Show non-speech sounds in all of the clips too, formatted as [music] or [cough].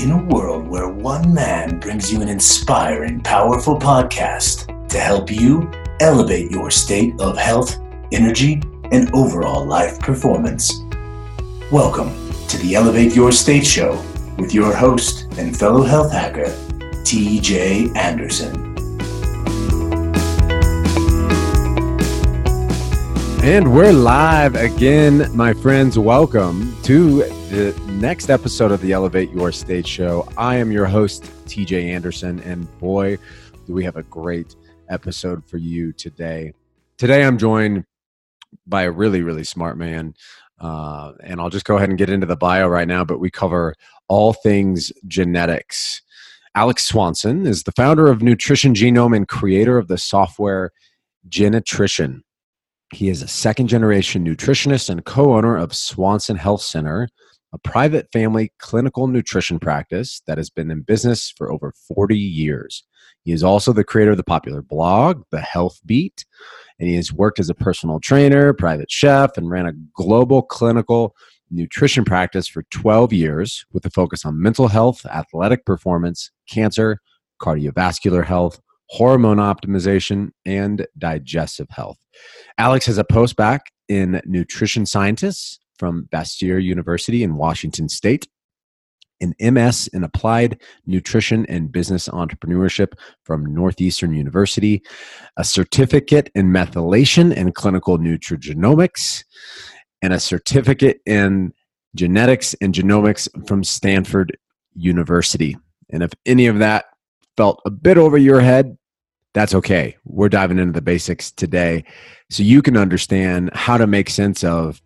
In a world where one man brings you an inspiring, powerful podcast to help you elevate your state of health, energy, and overall life performance. Welcome to the Elevate Your State Show with your host and fellow health hacker, TJ Anderson. And we're live again, my friends. Welcome to the next episode of the Elevate Your State Show. I am your host, TJ Anderson, and boy, do we have a great episode for you today. Today, I'm joined by a really, really smart man. Uh, and I'll just go ahead and get into the bio right now, but we cover all things genetics. Alex Swanson is the founder of Nutrition Genome and creator of the software Genetrition. He is a second generation nutritionist and co owner of Swanson Health Center, a private family clinical nutrition practice that has been in business for over 40 years. He is also the creator of the popular blog, The Health Beat, and he has worked as a personal trainer, private chef, and ran a global clinical nutrition practice for 12 years with a focus on mental health, athletic performance, cancer, cardiovascular health, hormone optimization, and digestive health. Alex has a postbac in nutrition scientists from Bastyr University in Washington State, an MS in applied nutrition and business entrepreneurship from Northeastern University, a certificate in methylation and clinical nutrigenomics, and a certificate in genetics and genomics from Stanford University. And if any of that felt a bit over your head, that's okay. We're diving into the basics today so you can understand how to make sense of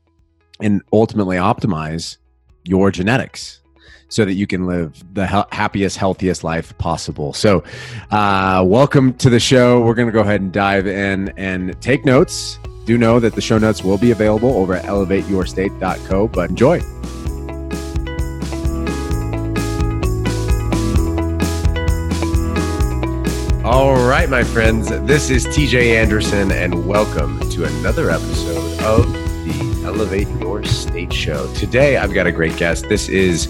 and ultimately optimize your genetics so that you can live the happiest, healthiest life possible. So, uh, welcome to the show. We're going to go ahead and dive in and take notes. Do know that the show notes will be available over at elevateyourstate.co, but enjoy. All right, my friends, this is TJ Anderson, and welcome to another episode of the Elevate Your State Show. Today, I've got a great guest. This is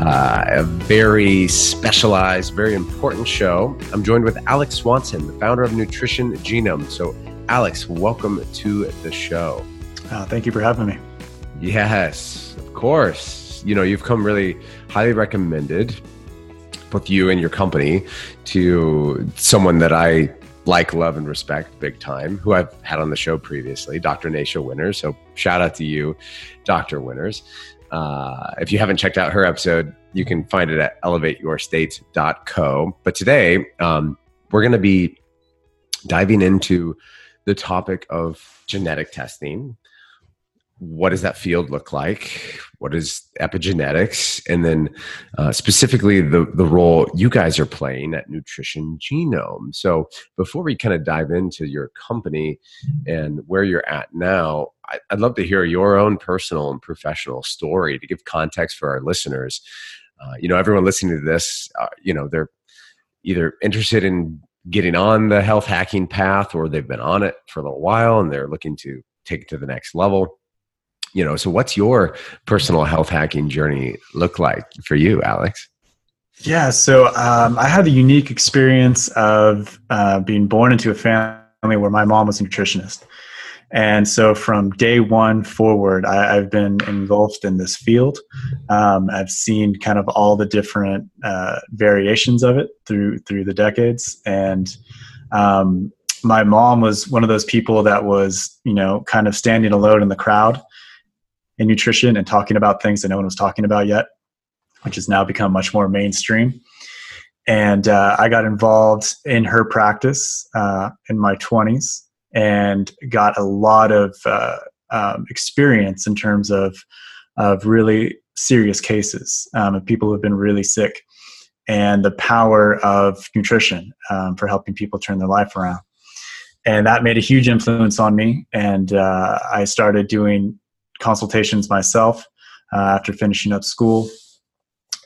uh, a very specialized, very important show. I'm joined with Alex Swanson, the founder of Nutrition Genome. So, Alex, welcome to the show. Uh, thank you for having me. Yes, of course. You know, you've come really highly recommended with you and your company to someone that I like, love, and respect big time, who I've had on the show previously, Dr. Nasha Winters. So shout out to you, Dr. Winters. Uh, if you haven't checked out her episode, you can find it at elevateyourstate.co. But today, um, we're going to be diving into the topic of genetic testing what does that field look like? What is epigenetics? And then uh, specifically the, the role you guys are playing at Nutrition Genome. So before we kind of dive into your company and where you're at now, I, would love to hear your own personal and professional story to give context for our listeners. Uh, you know, everyone listening to this, uh, you know, they're either interested in getting on the health hacking path or they've been on it for a little while and they're looking to take it to the next level you know so what's your personal health hacking journey look like for you alex? Yeah so um, i had the unique experience of uh, being born into a family where my mom was a nutritionist. And so from day one forward I, have been engulfed in this field. Um, i've seen kind of all the different uh, variations of it through through the decades. And um, my mom was one of those people that was you know kind of standing alone in the crowd in nutrition and talking about things that no one was talking about yet, which has now become much more mainstream. And uh, I got involved in her practice uh, in my 20s and got a lot of uh, um, experience in terms of, of really serious cases um, of people who have been really sick and the power of nutrition um, for helping people turn their life around. And that made a huge influence on me. And uh, I started doing consultations myself uh, after finishing up school.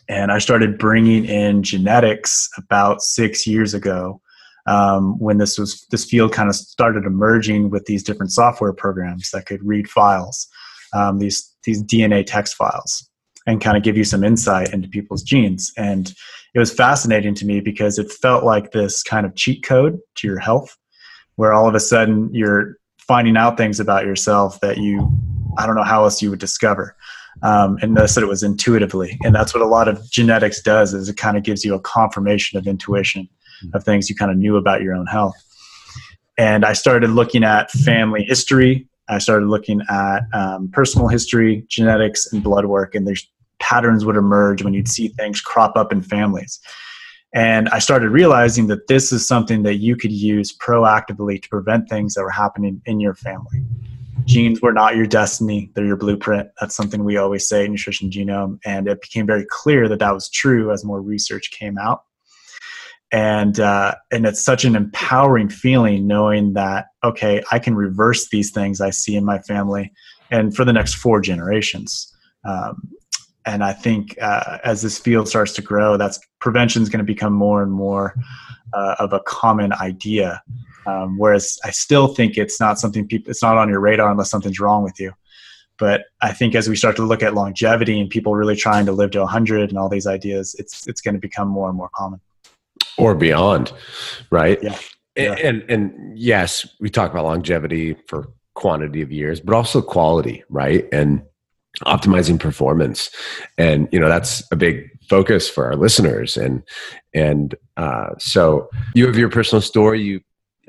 And I started bringing in genetics about six years ago um, when this was this field kind of started emerging with these different software programs that could read files, um, these these DNA text files. and kind of give you some insight into people's genes. And it was fascinating to me because it felt like this kind of cheat code to your health, where all of a sudden you're finding out things about yourself that you, I don't know how else you would discover. Um, and notice that it was intuitively. And that's what a lot of genetics does is it kind of gives you a confirmation of intuition of things you kind of knew about your own health. And I started looking at family history. I started looking at um, personal history, genetics, and blood work. And there's patterns would emerge when you'd see things crop up in families. And I started realizing that this is something that you could use proactively to prevent things that were happening in your family. Genes were not your destiny, they're your blueprint. That's something we always say Nutrition Genome. And it became very clear that that was true as more research came out. And, uh, and it's such an empowering feeling knowing that, okay, I can reverse these things I see in my family and for the next four generations. Um, and I think uh, as this field starts to grow, that's prevention is going to become more and more uh, of a common idea. Um, whereas I still think it's not something people it's not on your radar unless something's wrong with you. But I think as we start to look at longevity and people really trying to live to 100 and all these ideas, it's it's going to become more and more common. Or beyond, right? Yeah. yeah. And, and and yes, we talk about longevity for quantity of years, but also quality, right? And optimizing performance and you know that's a big focus for our listeners and and uh, so you have your personal story you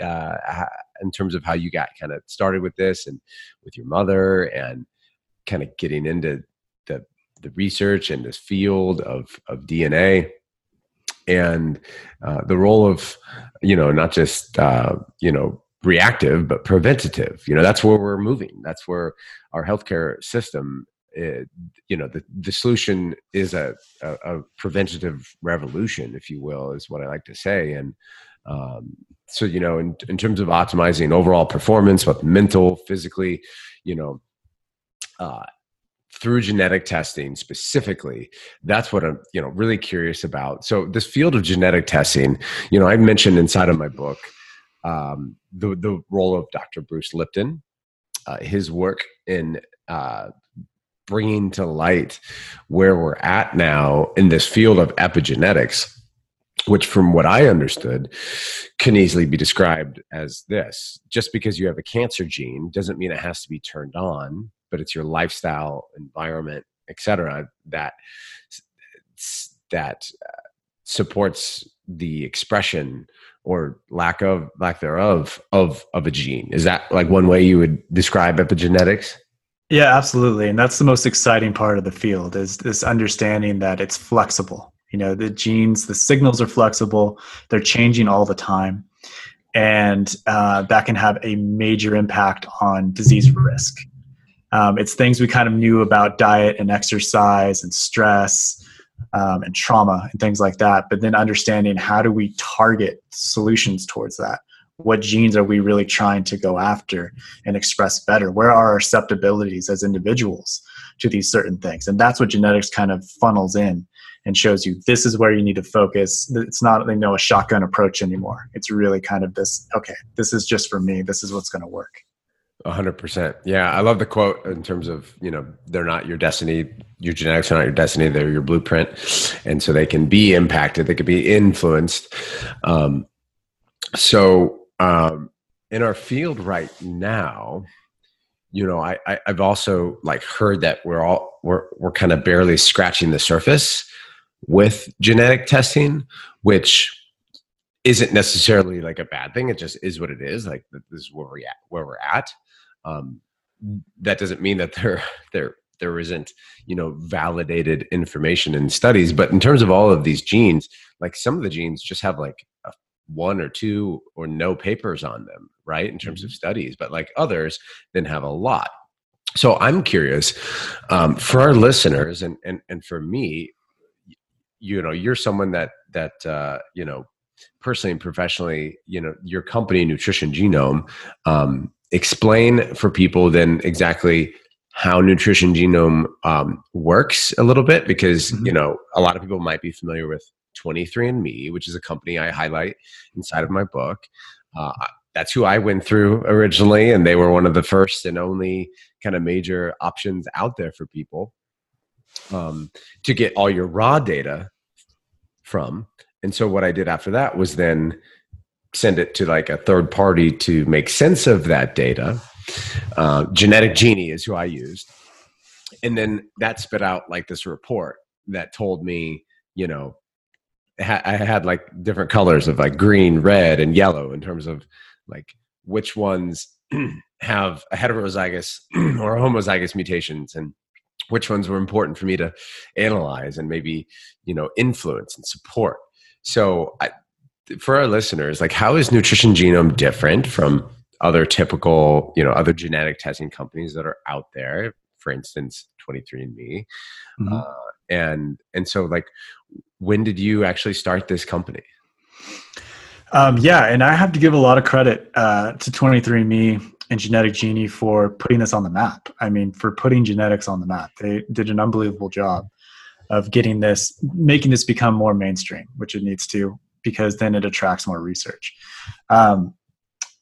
uh, in terms of how you got kind of started with this and with your mother and kind of getting into the the research and this field of of DNA and uh, the role of you know not just uh, you know reactive but preventative. You know that's where we're moving. That's where our healthcare system it, you know the, the solution is a, a, a, preventative revolution if you will is what i like to say. And um, so you know in, in terms of optimizing overall performance both mental physically you know uh, through genetic testing specifically that's what i'm you know really curious about. So this field of genetic testing you know i mentioned inside of my book um, the, the role of dr bruce lipton uh, his work in uh, bringing to light where we're at now in this field of epigenetics which from what i understood can easily be described as this just because you have a cancer gene doesn't mean it has to be turned on but it's your lifestyle environment etc that that uh, supports the expression or lack of lack thereof of of a gene is that like one way you would describe epigenetics yeah, absolutely. And that's the most exciting part of the field is this understanding that it's flexible. You know, the genes, the signals are flexible, they're changing all the time. And uh, that can have a major impact on disease risk. Um, it's things we kind of knew about diet and exercise and stress um, and trauma and things like that. But then understanding how do we target solutions towards that? what genes are we really trying to go after and express better where are our susceptibilities as individuals to these certain things and that's what genetics kind of funnels in and shows you this is where you need to focus. It's not you know a shotgun approach anymore. It's really kind of this okay this is just for me. This is what's going to work 100% yeah i love the quote in terms of you know they're not your destiny your genetics are not your destiny they're your blueprint. And so they can be impacted they can be influenced. Um, so um, in our field right now, you know, I, I have also like heard that we're all we're we're kind of barely scratching the surface with genetic testing, which isn't necessarily like a bad thing. It just is what it is. Like this is where we're at where we're at. Um, that doesn't mean that there [laughs] there there isn't you know validated information in studies but in terms of all of these genes like some of the genes just have like a one or two or no papers on them, right? In terms of mm-hmm. studies, but like others, then have a lot. So I'm curious um, for our listeners and, and, and for me, you know, you're someone that, that, uh, you know, personally and professionally, you know, your company, Nutrition Genome, um, explain for people then exactly how nutrition genome um, works a little bit because mm-hmm. you know a lot of people might be familiar with 23andMe, which is a company I highlight inside of my book. Uh, that's who I went through originally, and they were one of the first and only kind of major options out there for people. Um, to get all your raw data from. And so what I did after that was then send it to like a third party to make sense of that data. Uh, Genetic Genie is who I used. And then that spit out like this report that told me, you know, I had like different colors of like green, red, and yellow in terms of like which ones [clears throat] have a heterozygous [clears throat] or homozygous mutations and which ones were important for me to analyze and maybe you know influence and support. So I, for our listeners like how is nutrition genome different from other typical you know other genetic testing companies that are out there for instance 23andme mm-hmm. uh, and and so like when did you actually start this company? Um, yeah and i have to give a lot of credit uh, to 23andme and Genetic Genie for putting this on the map. I mean, for putting genetics on the map. They did an unbelievable job of getting this, making this become more mainstream, which it needs to, because then it attracts more research. Um,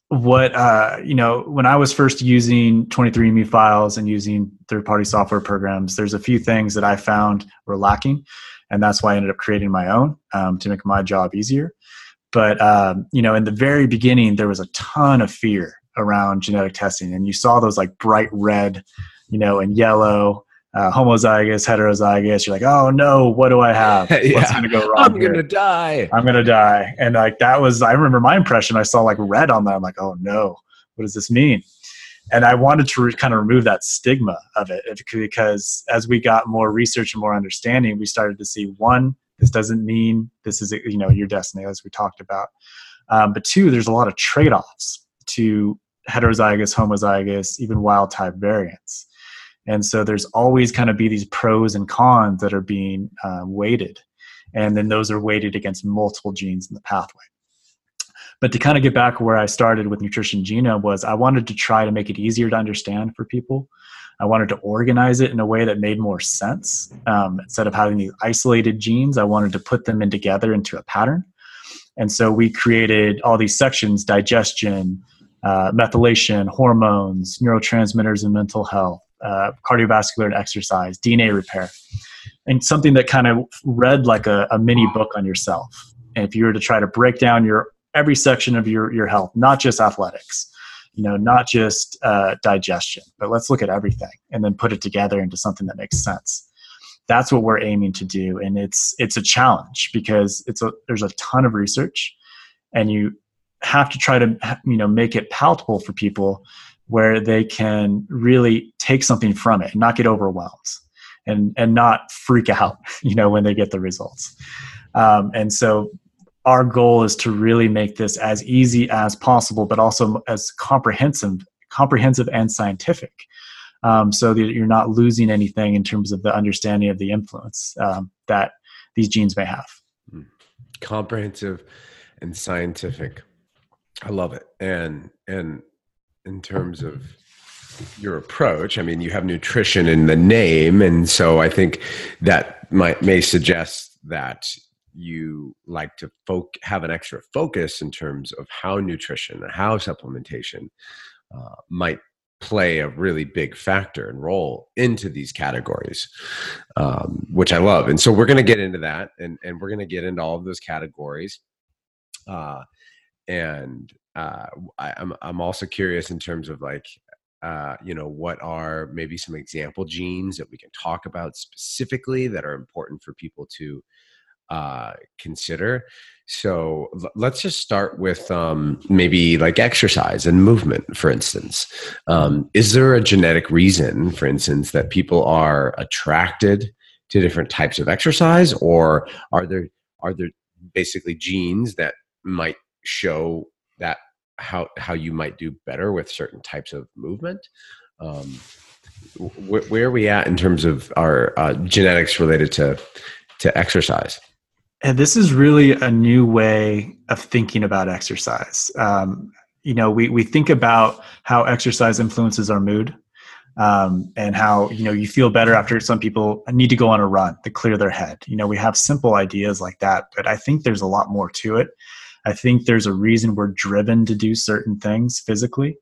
what uh, you know, when I was first using 23andMe files and using third-party software programs, there's a few things that I found were lacking, and that's why I ended up creating my own um, to make my job easier. But um, you know, in the very beginning, there was a ton of fear around genetic testing and you saw those like bright red you know and yellow uh, homozygous heterozygous. You're like oh no what do i have? [laughs] What's yeah. to go wrong i'm gonna die. I'm gonna die. And like that was i remember my impression i saw like red on that i'm like oh no. What does this mean? And i wanted to re- kind of remove that stigma of it because as we got more research and more understanding we started to see one this doesn't mean this is you know your destiny as we talked about. Um, but two there's a lot of trade-offs to heterozygous, homozygous, even wild type variants. And so there's always kind of be these pros and cons that are being uh, weighted. And then those are weighted against multiple genes in the pathway. But to kind of get back where I started with Nutrition Genome was I wanted to try to make it easier to understand for people. I wanted to organize it in a way that made more sense. Um, instead of having these isolated genes, I wanted to put them in together into a pattern. And so we created all these sections digestion, uh, methylation, hormones, neurotransmitters and mental health, uh, cardiovascular and exercise, DNA repair, and something that kind of read like a, a mini book on yourself. And if you were to try to break down your every section of your, your health, not just athletics, you know, not just uh, digestion, but let's look at everything and then put it together into something that makes sense. That's what we're aiming to do, and it's it's a challenge because it's a there's a ton of research, and you have to try to you know make it palatable for people where they can really take something from it and not get overwhelmed and and not freak out [laughs] you know when they get the results. Um, and so our goal is to really make this as easy as possible but also as comprehensive comprehensive and scientific um, so that you're not losing anything in terms of the understanding of the influence um, that these genes may have. Hmm. comprehensive and scientific I love it. And and in terms of your approach, I mean, you have nutrition in the name, and so I think that might may suggest that you like to folk have an extra focus in terms of how nutrition how supplementation uh, might play a really big factor and role into these categories, um, which I love. And so we're going to get into that, and and we're going to get into all of those categories. Uh, and uh, I, am I'm, I'm also curious in terms of like uh, you know what are maybe some example genes that we can talk about specifically that are important for people to uh, consider. So l- let's just start with um, maybe like exercise and movement for instance. Um, is there a genetic reason for instance that people are attracted to different types of exercise or are there are there basically genes that might show that how how you might do better with certain types of movement. Um, wh- where are we at in terms of our uh, genetics related to to exercise? And this is really a new way of thinking about exercise. Um, you know, we we think about how exercise influences our mood. Um, and how you know you feel better after some people need to go on a run to clear their head you know we have simple ideas like that but i think there's a lot more to it I think there's a reason we're driven to do certain things physically.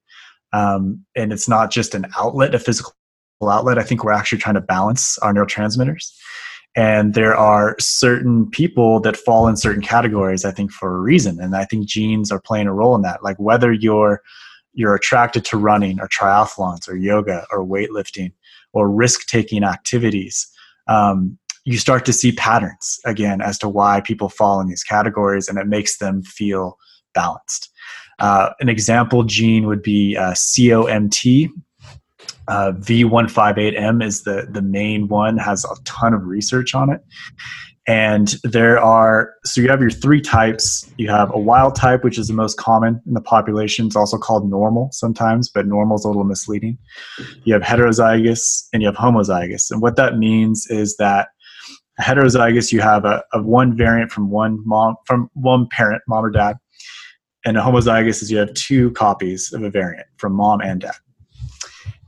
Um, and it's not just an outlet, a physical outlet. I think we're actually trying to balance our neurotransmitters. And there are certain people that fall in certain categories, I think, for a reason. And I think genes are playing a role in that. Like whether you're you're attracted to running or triathlons or yoga or weightlifting or risk taking activities, um, you start to see patterns again as to why people fall in these categories and it makes them feel balanced. Uh, an example gene would be uh, COMT. Uh, V158M is the, the main one, has a ton of research on it. And there are, so you have your three types. You have a wild type, which is the most common in the population. It's also called normal sometimes, but normal is a little misleading. You have heterozygous and you have homozygous. And what that means is that heterozygous, you have a, a one variant from one mom, from one parent, mom or dad. And a homozygous is you have two copies of a variant from mom and dad.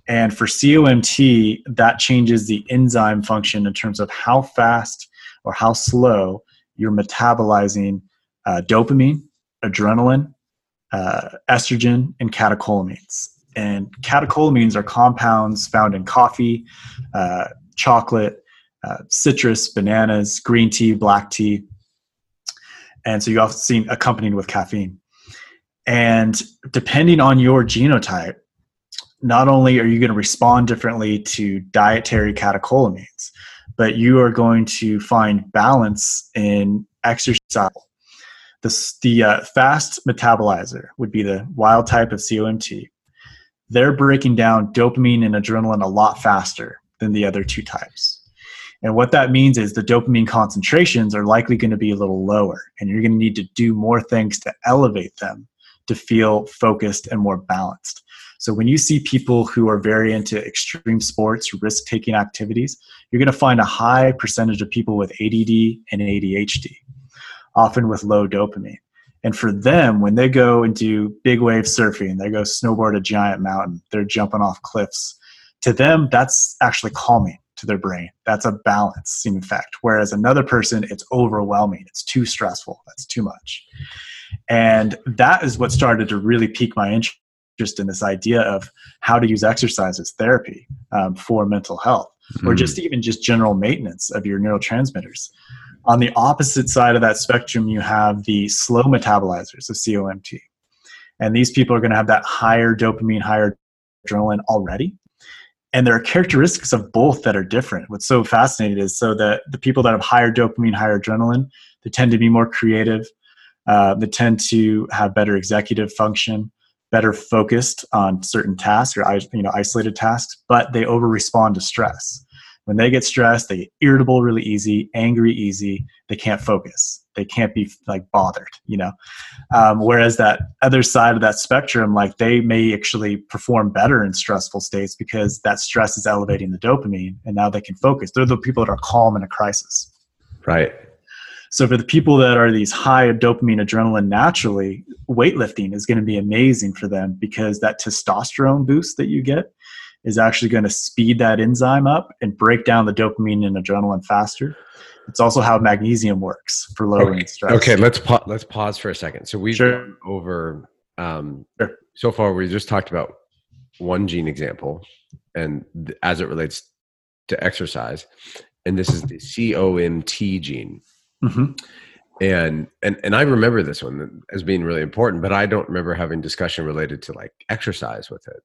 And for COMT, that changes the enzyme function in terms of how fast or how slow you're metabolizing uh, dopamine, adrenaline, uh, estrogen, and catecholamines. And catecholamines are compounds found in coffee, uh, chocolate, uh, citrus, bananas, green tea, black tea. And so you often see accompanied with caffeine. And depending on your genotype, not only are you going to respond differently to dietary catecholamines, but you are going to find balance in exercise. The, the uh, fast metabolizer would be the wild type of COMT. They're breaking down dopamine and adrenaline a lot faster than the other two types. And what that means is the dopamine concentrations are likely going to be a little lower, and you're going to need to do more things to elevate them to feel focused and more balanced. So when you see people who are very into extreme sports, risk taking activities, you're going to find a high percentage of people with ADD and ADHD, often with low dopamine. And for them, when they go and do big wave surfing, they go snowboard a giant mountain, they're jumping off cliffs. To them, that's actually calming to their brain. That's a balancing effect. Whereas another person, it's overwhelming. It's too stressful. That's too much. And that is what started to really pique my interest in this idea of how to use exercise as therapy um, for mental health mm-hmm. or hmm. just even just general maintenance of your neurotransmitters on the opposite side of that spectrum you have the slow metabolizers of comt and these people are going to have that higher dopamine higher adrenaline already and there are characteristics of both that are different. What's so fascinating is so that the people that have higher dopamine higher adrenaline they tend to be more creative uh, they tend to have better executive function better focused on certain tasks or you know isolated tasks but they over respond to stress when they get stressed they get irritable really easy angry easy. They can't focus. They can't be like bothered you know? Um, whereas that other side of that spectrum like they may actually perform better in stressful states because that stress is elevating the dopamine and now they can focus. They're the people that are calm in a crisis. Right. So for the people that are these high dopamine adrenaline naturally, weightlifting is going to be amazing for them because that testosterone boost that you get is actually going to speed that enzyme up and break down the dopamine and adrenaline faster. It's also how magnesium works for lowering okay. stress. Okay, let's pa- let's pause for a second. So we've sure. gone over um, sure. so far. We just talked about one gene example, and th- as it relates to exercise, and this is the COMT gene. Mm-hmm. And and and I remember this one as being really important, but I don't remember having discussion related to like exercise with it.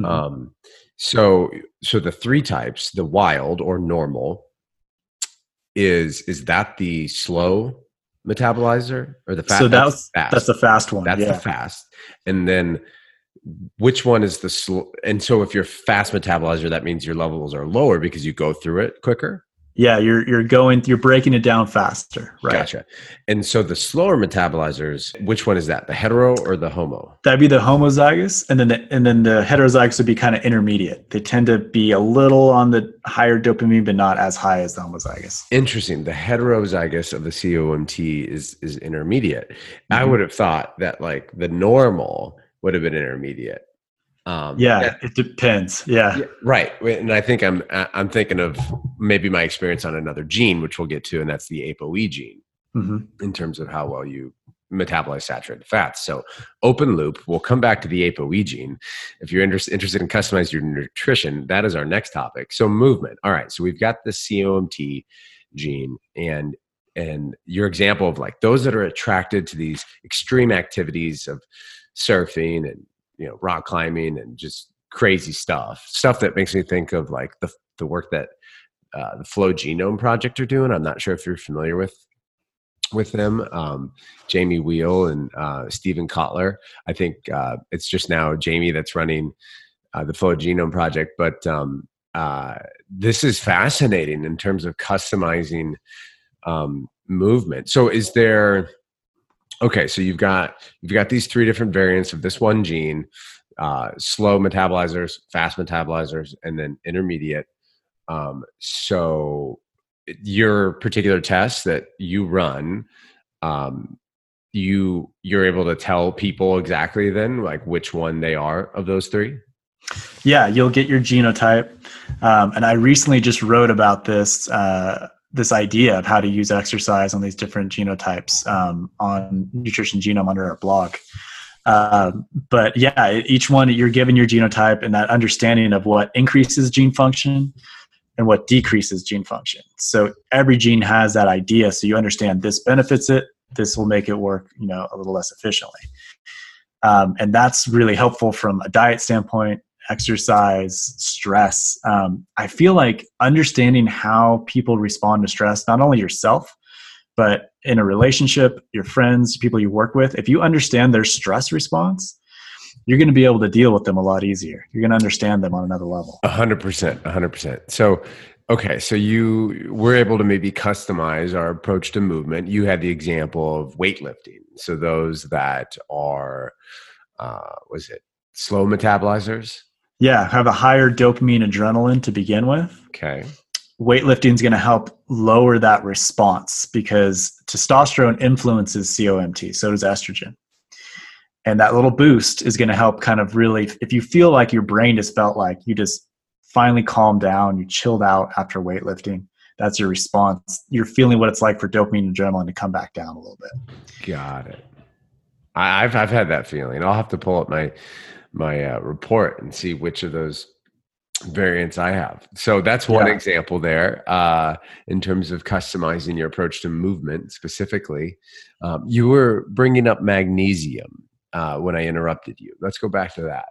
Mm-hmm. Um, so so the three types, the wild or normal, is is that the slow metabolizer or the fast? So that's fast. that's the fast one. That's yeah. the fast, and then which one is the slow? And so if you're fast metabolizer, that means your levels are lower because you go through it quicker. Yeah, you're you're going you're breaking it down faster, right? Gotcha. And so the slower metabolizers, which one is that? The hetero or the homo? That'd be the homozygous, and then the, and then the heterozygous would be kind of intermediate. They tend to be a little on the higher dopamine, but not as high as the homozygous. Interesting. The heterozygous of the COMT is is intermediate. Mm-hmm. I would have thought that like the normal would have been intermediate. Um, yeah, it depends. Yeah. yeah. right. And I think I'm I'm thinking of maybe my experience on another gene, which we'll get to, and that's the ApoE gene, mm-hmm. in terms of how well you metabolize saturated fats. So open loop, we'll come back to the ApoE gene. If you're inter- interested in customizing your nutrition, that is our next topic. So movement. All right. So we've got the COMT gene and and your example of like those that are attracted to these extreme activities of surfing and you know rock climbing and just crazy stuff stuff that makes me think of like the the work that uh, the flow genome project are doing i'm not sure if you're familiar with with them um, jamie wheal and uh, steven kotler i think uh, it's just now jamie that's running uh, the flow genome project but um, uh, this is fascinating in terms of customizing um, movement. So is there okay, so you've got you've got these three different variants of this one gene, uh, slow metabolizers, fast metabolizers, and then intermediate. Um, so your particular test that you run, um, you you're able to tell people exactly then like which one they are of those three. Yeah, you'll get your genotype, um, and I recently just wrote about this. Uh, this idea of how to use exercise on these different genotypes um, on Nutrition Genome under our blog. Uh, but yeah, each one you're given your genotype and that understanding of what increases gene function and what decreases gene function. So every gene has that idea, so you understand this benefits it, this will make it work, you know, a little less efficiently. Um, and that's really helpful from a diet standpoint exercise, stress. Um, I feel like understanding how people respond to stress, not only yourself, but in a relationship, your friends, people you work with, if you understand their stress response, you're going to be able to deal with them a lot easier. You're going to understand them on another level. A hundred percent, a hundred percent. So, okay, so you were able to maybe customize our approach to movement. You had the example of weightlifting. So those that are, uh, was it slow metabolizers? Yeah, have a higher dopamine adrenaline to begin with. Okay. Weightlifting is going to help lower that response because testosterone influences COMT, so does estrogen. And that little boost is going to help kind of really, if you feel like your brain just felt like you just finally calmed down, you chilled out after weightlifting, that's your response. You're feeling what it's like for dopamine and adrenaline to come back down a little bit. Got it. I've I've had that feeling. I'll have to pull up my my uh, report and see which of those variants I have. So that's one yeah. example there uh, in terms of customizing your approach to movement specifically. Um, you were bringing up magnesium uh, when I interrupted you. Let's go back to that.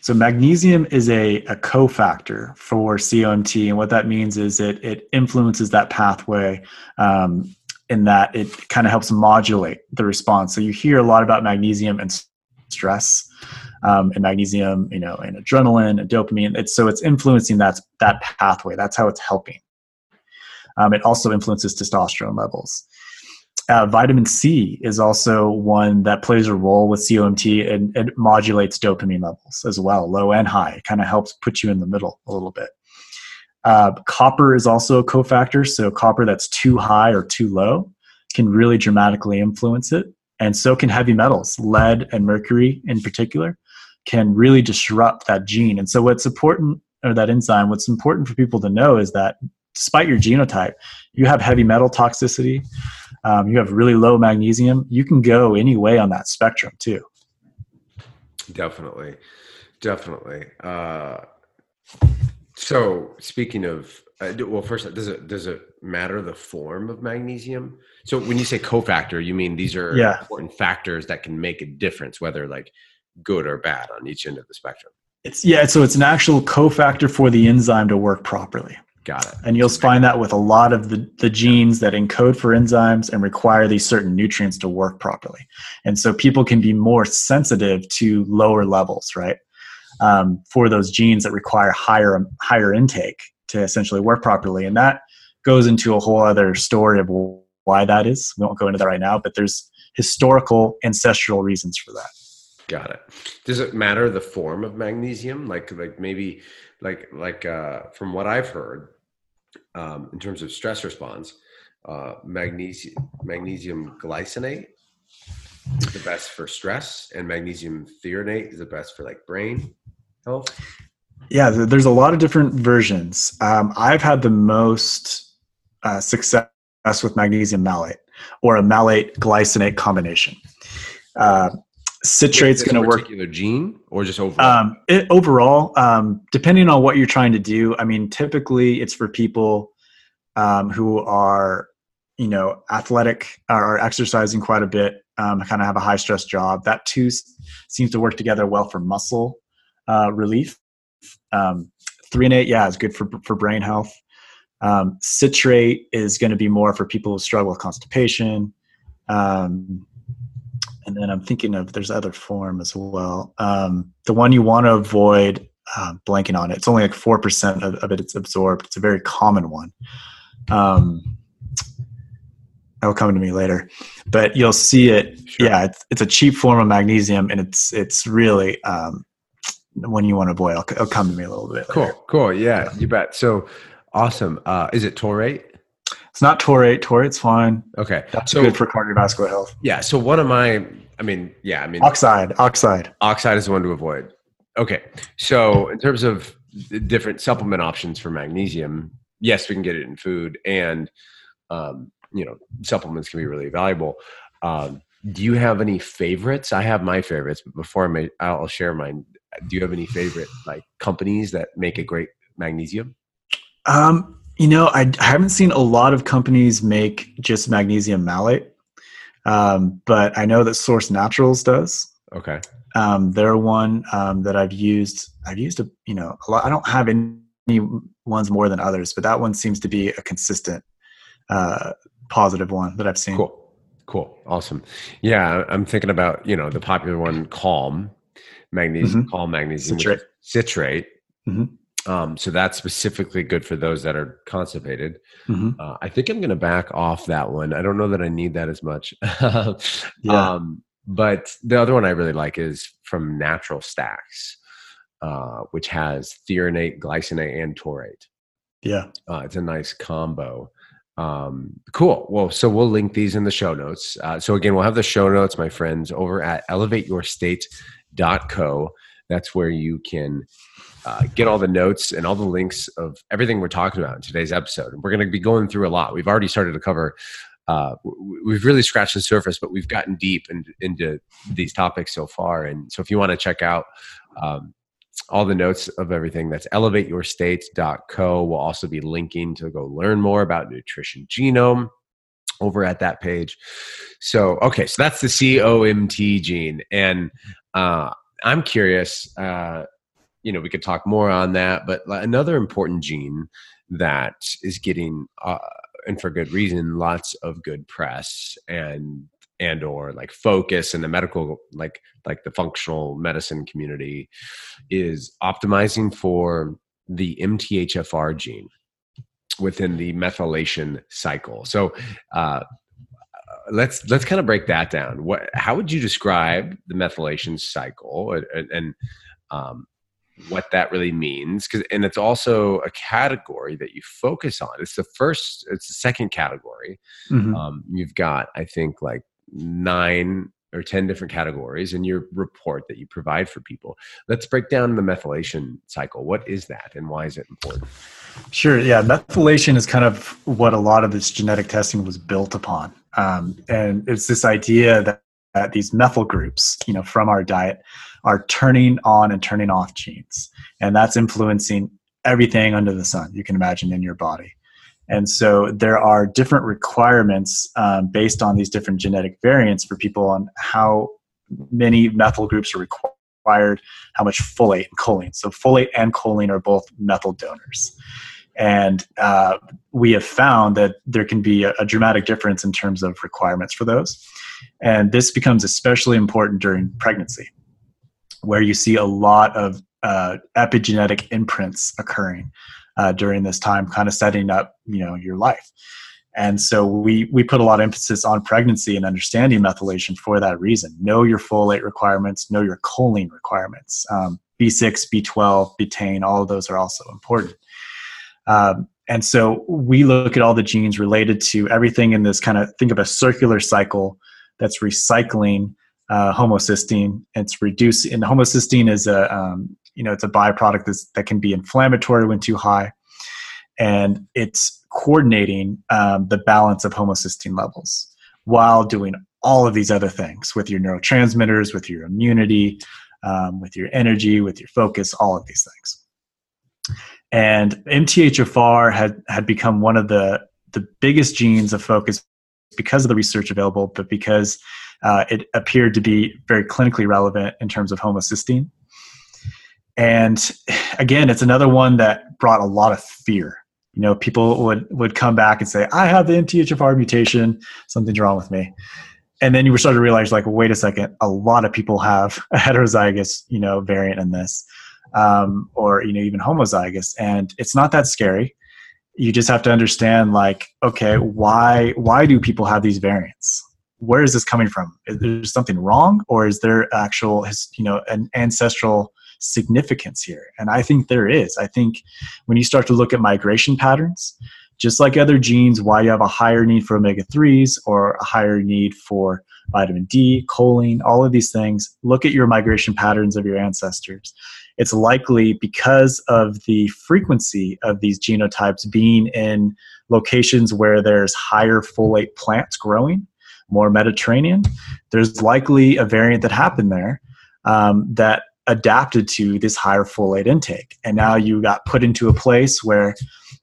So magnesium is a, a cofactor for COMT, and what that means is it it influences that pathway um, in that it kind of helps modulate the response. So you hear a lot about magnesium and stress um, and magnesium, you know, and adrenaline and dopamine. It's, so it's influencing that, that pathway. That's how it's helping. Um, it also influences testosterone levels. Uh, vitamin C is also one that plays a role with COMT and it modulates dopamine levels as well, low and high. It kind of helps put you in the middle a little bit. Uh, copper is also a cofactor, so copper that's too high or too low can really dramatically influence it and so can heavy metals lead and mercury in particular can really disrupt that gene. And so what's important or that enzyme what's important for people to know is that despite your genotype you have heavy metal toxicity um, you have really low magnesium you can go any way on that spectrum too. Definitely. Definitely. Uh, so speaking of uh, well, first, does it does it matter the form of magnesium? So when you say cofactor, you mean these are yeah. important factors that can make a difference, whether like good or bad on each end of the spectrum. It's yeah, so it's an actual cofactor for the enzyme to work properly. Got it. And you'll find that with a lot of the, the genes that encode for enzymes and require these certain nutrients to work properly. And so people can be more sensitive to lower levels, right? Um, for those genes that require higher higher intake to essentially work properly. And that goes into a whole other story of why that is. We won't go into that right now, but there's historical ancestral reasons for that. Got it. Does it matter the form of magnesium? Like, like maybe, like, like uh, from what I've heard, um, in terms of stress response, uh, magnesium magnesium glycinate is the best for stress, and magnesium threonate is the best for like brain health. Yeah, there's a lot of different versions. Um, I've had the most uh, success with magnesium malate. or a malate glycinate combination. Uh, citrate's going to work. Particular gene or just overall? Um, it, overall, um, depending on what you're trying to do, I mean, typically it's for people um, who are, you know, athletic or exercising quite a bit, um, kind of have a high stress job. That too seems to work together well for muscle uh, relief. Um, eight, yeah, is good for for brain health. Um, citrate is going to be more for people who struggle with constipation. Um, and then I'm thinking of there's other form as well. Um, the one you want to avoid, uh, blanking on it. It's only like four percent of, of, it. It's absorbed. It's a very common one. Um, that'll come to me later, but you'll see it. Sure. Yeah, it's, it's, a cheap form of magnesium, and it's it's really um, one you want to avoid. It'll, come to me a little bit. Cool, later. cool. Yeah, yeah, you bet. So awesome. Uh, is it Taurate? It's not Taurate. Taurate's fine. Okay, that's so, good for cardiovascular health. Yeah. So one of my, I mean, yeah, I mean, oxide. Oxide. Oxide is the one to avoid. Okay. So in terms of different supplement options for magnesium, yes, we can get it in food, and um, you know, supplements can be really valuable. Um, do you have any favorites? I have my favorites, but before I may, I'll share mine. Do you have any favorite like companies that make a great magnesium? Um, you know, I, I haven't seen a lot of companies make just magnesium malate, um, but I know that Source Naturals does. Okay. Um, they're one um, that I've used. I've used a you know a lot. I don't have any ones more than others, but that one seems to be a consistent uh, positive one that I've seen. Cool. Cool. Awesome. Yeah, I'm thinking about, you know, the popular one, Calm, magnesium, mm-hmm. Magnesium, citrate. citrate. Mm-hmm. Um, so that's specifically good for those that are constipated. Mm-hmm. Uh, I think I'm going to back off that one. I don't know that I need that as much. [laughs] yeah. Um, but the other one I really like is from Natural Stacks, uh, which has threonate, glycinate, and taurate. Yeah. Uh, it's a nice combo. Um, cool. Well, so we'll link these in the show notes. Uh, so again, we'll have the show notes, my friends, over at elevateyourstate.co. That's where you can uh, get all the notes and all the links of everything we're talking about in today's episode. And we're going to be going through a lot. We've already started to cover. Uh, we've really scratched the surface, but we've gotten deep in, into these topics so far. And so, if you want to check out um, all the notes of everything, that's elevateyourstate.co. We'll also be linking to go learn more about Nutrition Genome over at that page. So, okay, so that's the COMT gene. And uh, I'm curious. Uh, you know we could talk more on that but another important gene that is getting uh, and for good reason lots of good press and and or like focus in the medical like like the functional medicine community is optimizing for the mthfr gene within the methylation cycle. So uh, let's let's kind of break that down. What how would you describe the methylation cycle and, and um, what that really means? Because and it's also a category that you focus on. It's the first it's the second category. Mm-hmm. um, you've got i think like nine or 10 different categories in your report that you provide for people. Let's break down the methylation cycle. What is that and why is it important sure yeah methylation is kind of what a lot of this genetic testing was built upon um, and it's this idea that, that these methyl groups you know from our diet are turning on and turning off genes. And that's influencing everything under the sun you can imagine in your body. And so there are different requirements um, based on these different genetic variants for people on how many methyl groups are required, how much folate and choline. So folate and choline are both methyl donors. And uh, we have found that there can be a, a dramatic difference in terms of requirements for those. And this becomes especially important during pregnancy where you see a lot of uh, epigenetic imprints occurring uh, during this time, kind of setting up you know your life. And so we we put a lot of emphasis on pregnancy and understanding methylation for that reason. Know your folate requirements, know your choline requirements. Um, B6, B12, betaine, all of those are also important. Um, and so we look at all the genes related to everything in this kind of think of a circular cycle that's recycling uh, homocysteine. It's reduced, and homocysteine is a um, you know it's a byproduct that's, that can be inflammatory when too high, and it's coordinating um, the balance of homocysteine levels. while doing all of these other things with your neurotransmitters, with your immunity, um, with your energy, with your focus, all of these things. And MTHFR had had become one of the the biggest genes of focus because of the research available, but because uh, it appeared to be very clinically relevant in terms of homocysteine. And [sighs] again, it's another one that brought a lot of fear. You know, people would would come back and say, "I have the MTHFR mutation. Something's wrong with me." And then you were starting to realize, like, wait a second, a lot of people have [laughs] a heterozygous, you know, variant in this, um, or you know, even homozygous, and it's not that scary. You just have to understand, like, okay, why why do people have these variants? Where is this coming from? Is there something wrong, or is there actual, you know, an ancestral significance here? And I think there is. I think when you start to look at migration patterns, just like other genes, why you have a higher need for omega 3s or a higher need for vitamin D, choline, all of these things, look at your migration patterns of your ancestors. It's likely because of the frequency of these genotypes being in locations where there's higher folate plants growing, more Mediterranean, there's likely a variant that happened there um, that adapted to this higher folate intake. And now you got put into a place where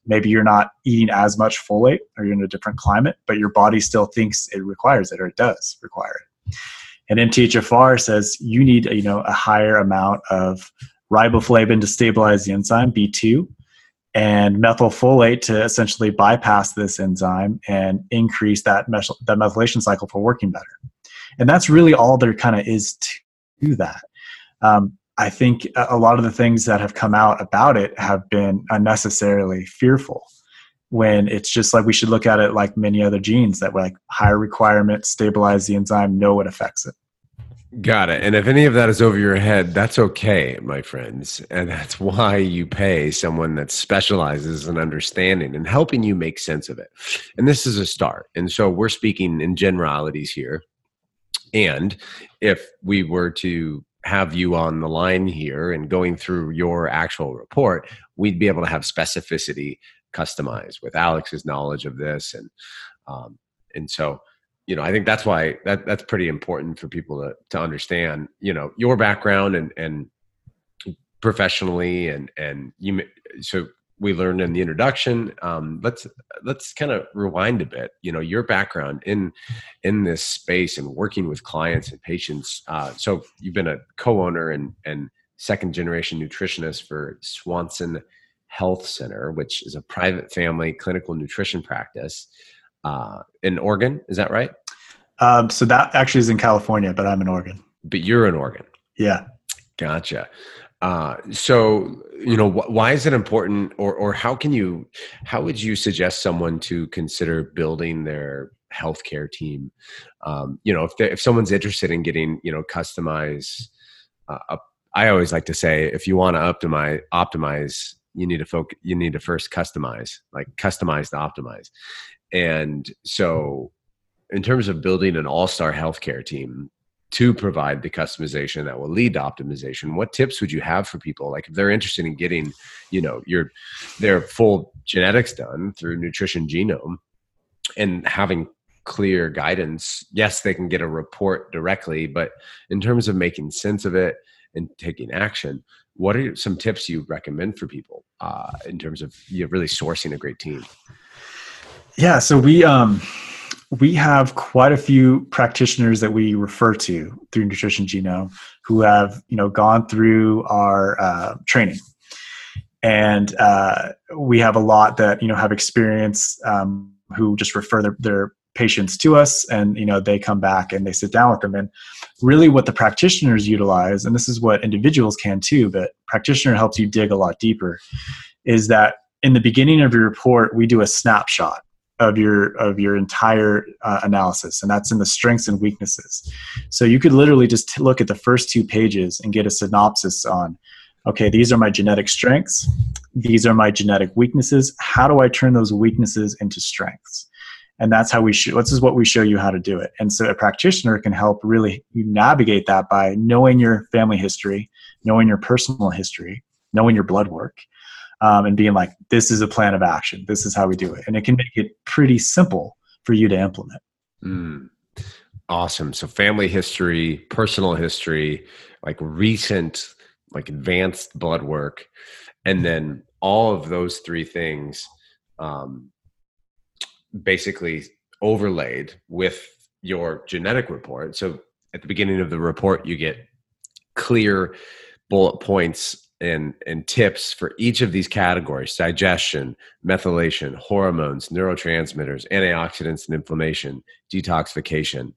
maybe you're not eating as much folate or you're in a different climate, but your body still thinks it requires it or it does require it. And MTHFR says you need you know a higher amount of riboflavin to stabilize the enzyme B2 and methylfolate to essentially bypass this enzyme and increase that, that methylation cycle for working better. And that's really all there kind of is to that um, I think a lot of the things that have come out about it have been unnecessarily fearful. When it's just like we should look at it like many other genes that were like higher requirement, stabilize the enzyme, know what affects it. Got it. And if any of that is over your head, that's okay, my friends. And that's why you pay someone that specializes in understanding and helping you make sense of it. And this is a start. And so we're speaking in generalities here. And if we were to have you on the line here and going through your actual report, we'd be able to have specificity customized with Alex's knowledge of this, and um, and so you know I think that's why that that's pretty important for people to to understand. You know your background and and professionally and and you so we learned in the introduction um, let's let's kind of rewind a bit you know your background in in this space and working with clients and patients uh, so you've been a co-owner and and second generation nutritionist for swanson health center which is a private family clinical nutrition practice uh, in oregon is that right? Um, so that actually is in california but i'm in oregon. But you're in oregon? Yeah. Gotcha uh, so you know wh- why is it important or or how can you how would you suggest someone to consider building their healthcare team? Um, you know if if someone's interested in getting you know customize uh, i always like to say if you want to optimize optimize you need to focus you need to first customize like customize to optimize. And so in terms of building an all-star healthcare team to provide the customization that will lead to optimization what tips would you have for people? Like if they're interested in getting you know your their full genetics done through nutrition genome and having clear guidance yes they can get a report directly but in terms of making sense of it and taking action what are some tips you recommend for people uh, in terms of you know, really sourcing a great team? Yeah so we um we have quite a few practitioners that we refer to through Nutrition Genome who have you know gone through our uh, training, and uh, we have a lot that you know have experience um, who just refer their, their patients to us, and you know they come back and they sit down with them. And really, what the practitioners utilize, and this is what individuals can too, but practitioner helps you dig a lot deeper, is that in the beginning of your report we do a snapshot of your of your entire uh, analysis and that's in the strengths and weaknesses. So you could literally just look at the first two pages and get a synopsis on okay these are my genetic strengths these are my genetic weaknesses how do i turn those weaknesses into strengths? And that's how we show this is what we show you how to do it. And so a practitioner can help really navigate that by knowing your family history knowing your personal history knowing your blood work um, and being like, this is a plan of action. This is how we do it. And it can make it pretty simple for you to implement. Mm, Awesome. So family history, personal history, like recent, like advanced blood work, and then all of those three things um, basically overlaid with your genetic report. So at the beginning of the report, you get clear bullet points and, and tips for each of these categories digestion, methylation, hormones, neurotransmitters, antioxidants and inflammation, detoxification,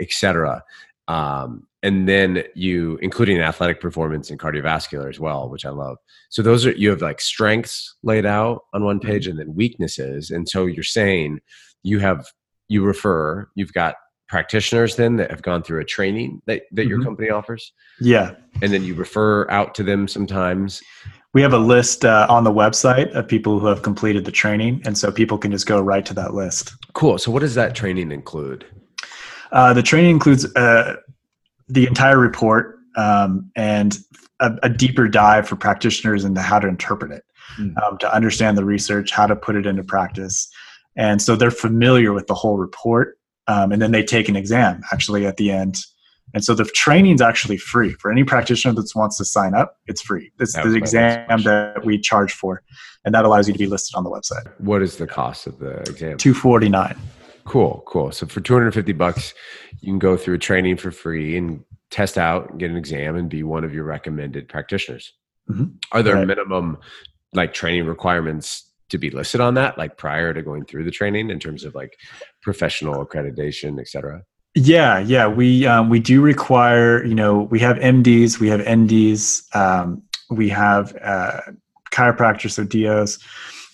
etc. Um, and then you, including athletic performance and cardiovascular as well, which I love. So those are you have like strengths laid out on one page, and then weaknesses. And so you're saying you have you refer you've got practitioners then that have gone through a training that, that mm-hmm. your company offers? Yeah. And then you refer out to them sometimes? We have a list uh, on the website of people who have completed the training and so people can just go right to that list. Cool. So what does that training include? Uh, the training includes uh, the entire report um, and a, a, deeper dive for practitioners into how to interpret it mm. um, to understand the research how to put it into practice. And so they're familiar with the whole report um, and then they take an exam actually at the end. And so the training is actually free. For any practitioner that wants to sign up it's free. It's the exam that we charge for and that allows you to be listed on the website. What is the cost of the exam? 249 cool cool. So for 250 bucks you can go through a training for free and test out and get an exam and be one of your recommended practitioners. Mm-hmm. are there right. minimum like training requirements to be listed on that like prior to going through the training in terms of like professional accreditation et cetera yeah yeah we um, we do require you know we have mds we have nds um, we have uh, chiropractors so dos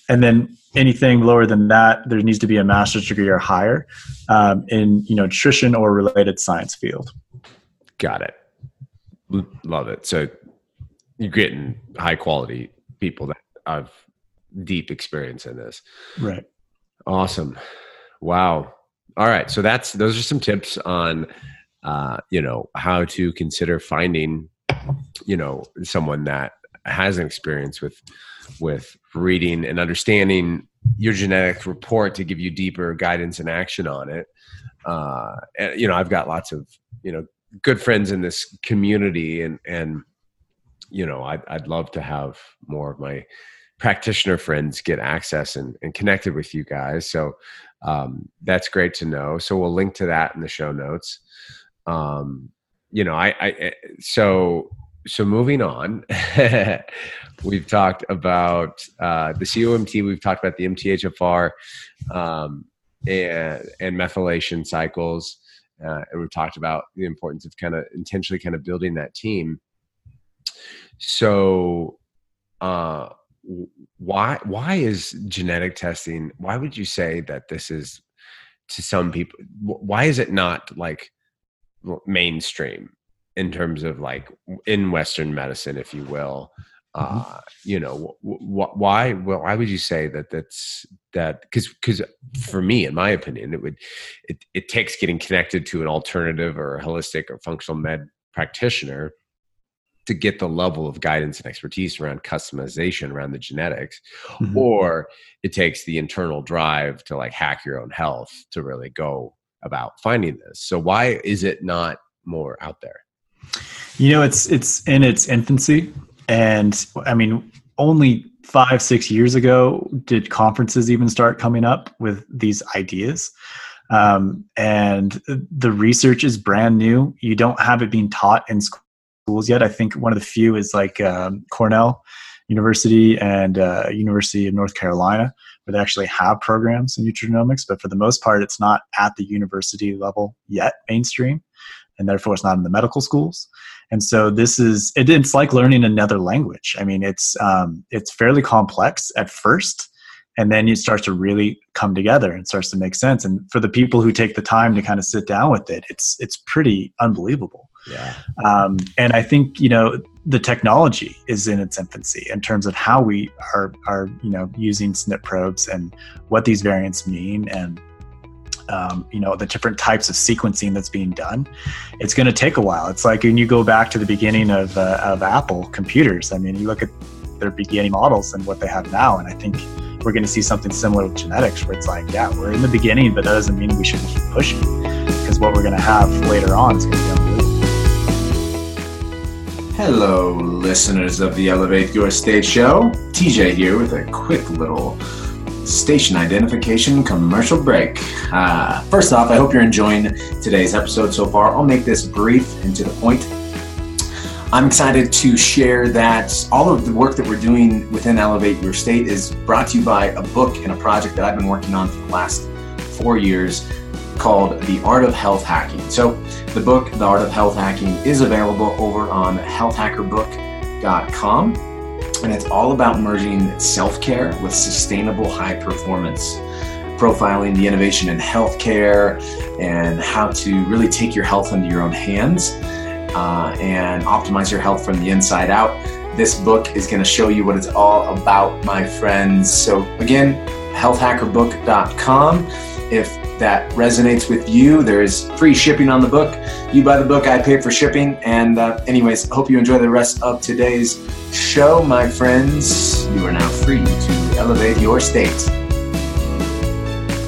and then anything lower than that there needs to be a master's degree or higher um, in you know nutrition or related science field got it love it so you're getting high quality people that i've deep experience in this. Right. Awesome. Wow. All right. So that's those are some tips on uh, you know, how to consider finding, you know, someone that has an experience with with reading and understanding your genetic report to give you deeper guidance and action on it. Uh, and, you know, I've got lots of you know good friends in this community, and and you know, I'd I'd love to have more of my practitioner friends get access and, and connected with you guys. So um, that's great to know. So we'll link to that in the show notes. Um, you know, I, I eh, so so moving on, [laughs] we've talked about uh, the COMT. We've talked about the MTHFR um, and and methylation cycles, uh, and we've talked about the importance of kind of intentionally kind of building that team. So, uh, why why is genetic testing why would you say that this is to some people why is it not like mainstream in terms of like in western medicine if you will mm-hmm. uh you know wh- wh- why well why would you say that that's that because because for me in my opinion it would it, it takes getting connected to an alternative or a holistic or functional med practitioner to get the level of guidance and expertise around customization around the genetics mm-hmm. or it takes the internal drive to like hack your own health to really go about finding this. So why is it not more out there? You know it's it's in its infancy. And i mean only five six years ago did conferences even start coming up with these ideas. Um, and the research is brand new. You don't have it being taught in school schools yet. I think one of the few is like um, Cornell University and uh, University of North Carolina, where they actually have programs in nutrigenomics. But for the most part, it's not at the university level yet, mainstream, and therefore it's not in the medical schools. And so this is it, it's like learning another language. I mean, it's um, it's fairly complex at first and then it starts to really come together and starts to make sense and for the people who take the time to kind of sit down with it it's it's pretty unbelievable yeah um, and i think you know the technology is in its infancy in terms of how we are are you know using snp probes and what these variants mean and um, you know the different types of sequencing that's being done it's going to take a while it's like when you go back to the beginning of, uh, of apple computers i mean you look at their beginning models and what they have now and i think we're going to see something similar with genetics where it's like, yeah, we're in the beginning, but that doesn't mean we shouldn't keep pushing. because what we're going to have later on is going to be. Hello, listeners of the Elevate Your State show. TJ here with a quick little station identification commercial break. Uh, first off, I hope you're enjoying today's episode so far. I'll make this brief and to the point. I'm excited to share that all of the work that we're doing within Elevate Your State is brought to you by a book and a project that I've been working on for the last four years called The Art of Health Hacking. So, the book, The Art of Health Hacking, is available over on healthhackerbook.com. And it's all about merging self care with sustainable high performance, profiling the innovation in healthcare and how to really take your health into your own hands uh, and optimize your health from the inside out. This book is going to show you what it's all about, my friends. So, again, healthhackerbook.com. If that resonates with you, there is free shipping on the book. You buy the book, I pay for shipping. And, uh, anyways, hope you enjoy the rest of today's show, my friends. You are now free to elevate your state.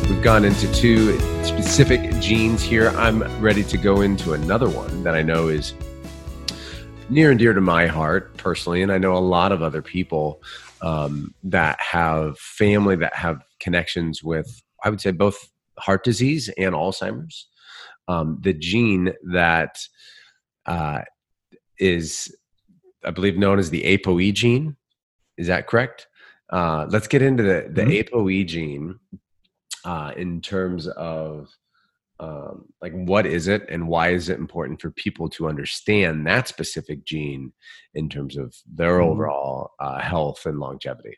We've gone into two specific genes here. I'm ready to go into another one that I know is near and dear to my heart personally, and I know a lot of other people um, that have family that have connections with, I would say, both heart disease and Alzheimer's. Um, the gene that uh, is, I believe, known as the ApoE gene. Is that correct? Uh, let's get into the, the mm-hmm. ApoE gene uh, in terms of um, like what is it and why is it important for people to understand that specific gene in terms of their mm-hmm. overall uh, health and longevity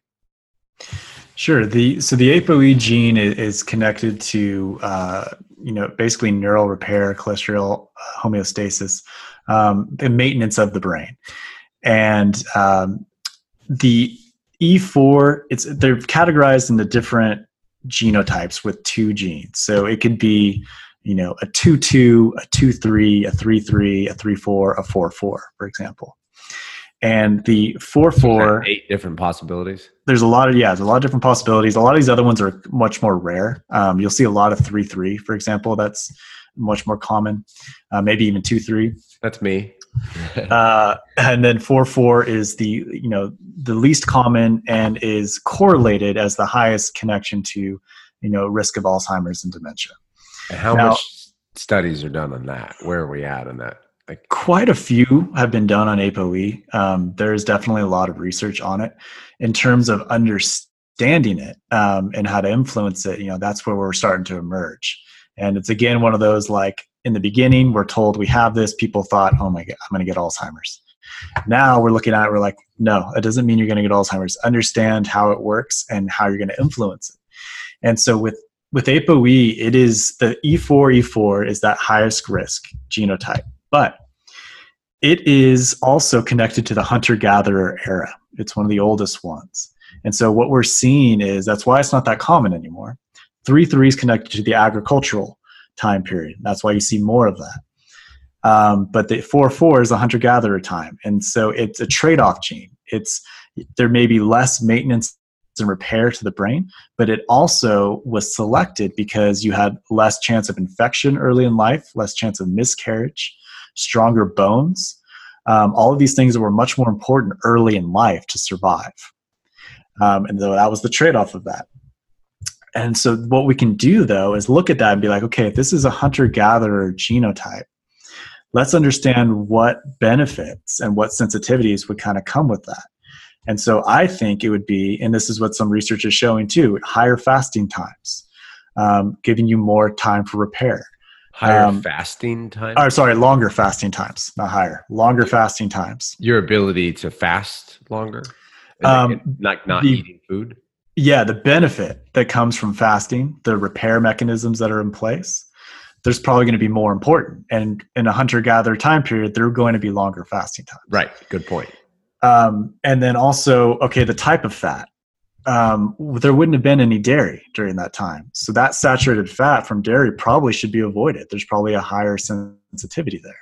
sure. The so the apoe gene is, connected to uh, you know basically neural repair cholesterol uh, homeostasis um, the maintenance of the brain. And um, the e4 it's they're categorized into different genotypes with two genes. So it could be you know, a 2 2, a 2 3, a 3 3, a 3 4, a 4 4, for example. And the 4 4. Different possibilities. There's a lot of, yeah, there's a lot of different possibilities. A lot of these other ones are much more rare. Um, you'll see a lot of 3 3, for example. That's much more common. Uh, maybe even 2 3. That's me. [laughs] uh, and then 4 4 is the, you know, the least common and is correlated as the highest connection to, you know, risk of Alzheimer's and dementia. And how now, much studies are done on that? Where are we at on that? Quite a few have been done on ApoE. Um, there's definitely a lot of research on it. In terms of understanding it um, and how to influence it, you know, that's where we're starting to emerge. And it's again one of those like in the beginning, we're told we have this. People thought, oh my God, I'm going to get Alzheimer's. Now we're looking at it, we're like, no, it doesn't mean you're going to get Alzheimer's. Understand how it works and how you're going to influence it. And so with with ApoE, it is the E4 E4 is that highest risk genotype, but it is also connected to the hunter gatherer era. It's one of the oldest ones. And so what we're seeing is that's why it's not that common anymore. 3 3 is connected to the agricultural time period. That's why you see more of that. Um, but the 4 4 is a hunter gatherer time. And so it's a trade off gene. It's there may be less maintenance and repair to the brain, but it also was selected because you had less chance of infection early in life, less chance of miscarriage, stronger bones. Um, all of these things were much more important early in life to survive. Um, and so that was the trade off of that. And so, what we can do though is look at that and be like, okay, if this is a hunter gatherer genotype, let's understand what benefits and what sensitivities would kind of come with that. And so I think it would be, and this is what some research is showing too, higher fasting times, um, giving you more time for repair. Higher um, fasting times? Or sorry, longer fasting times, not higher. Longer fasting times. Your ability to fast longer? Um, like not the, eating food? Yeah, the benefit that comes from fasting, the repair mechanisms that are in place, there's probably going to be more important. And in a hunter gatherer time period, there are going to be longer fasting times. Right. Good point. Um, and then also, okay, the type of fat. Um, there wouldn't have been any dairy during that time. So that saturated fat from dairy probably should be avoided. There's probably a higher sensitivity there.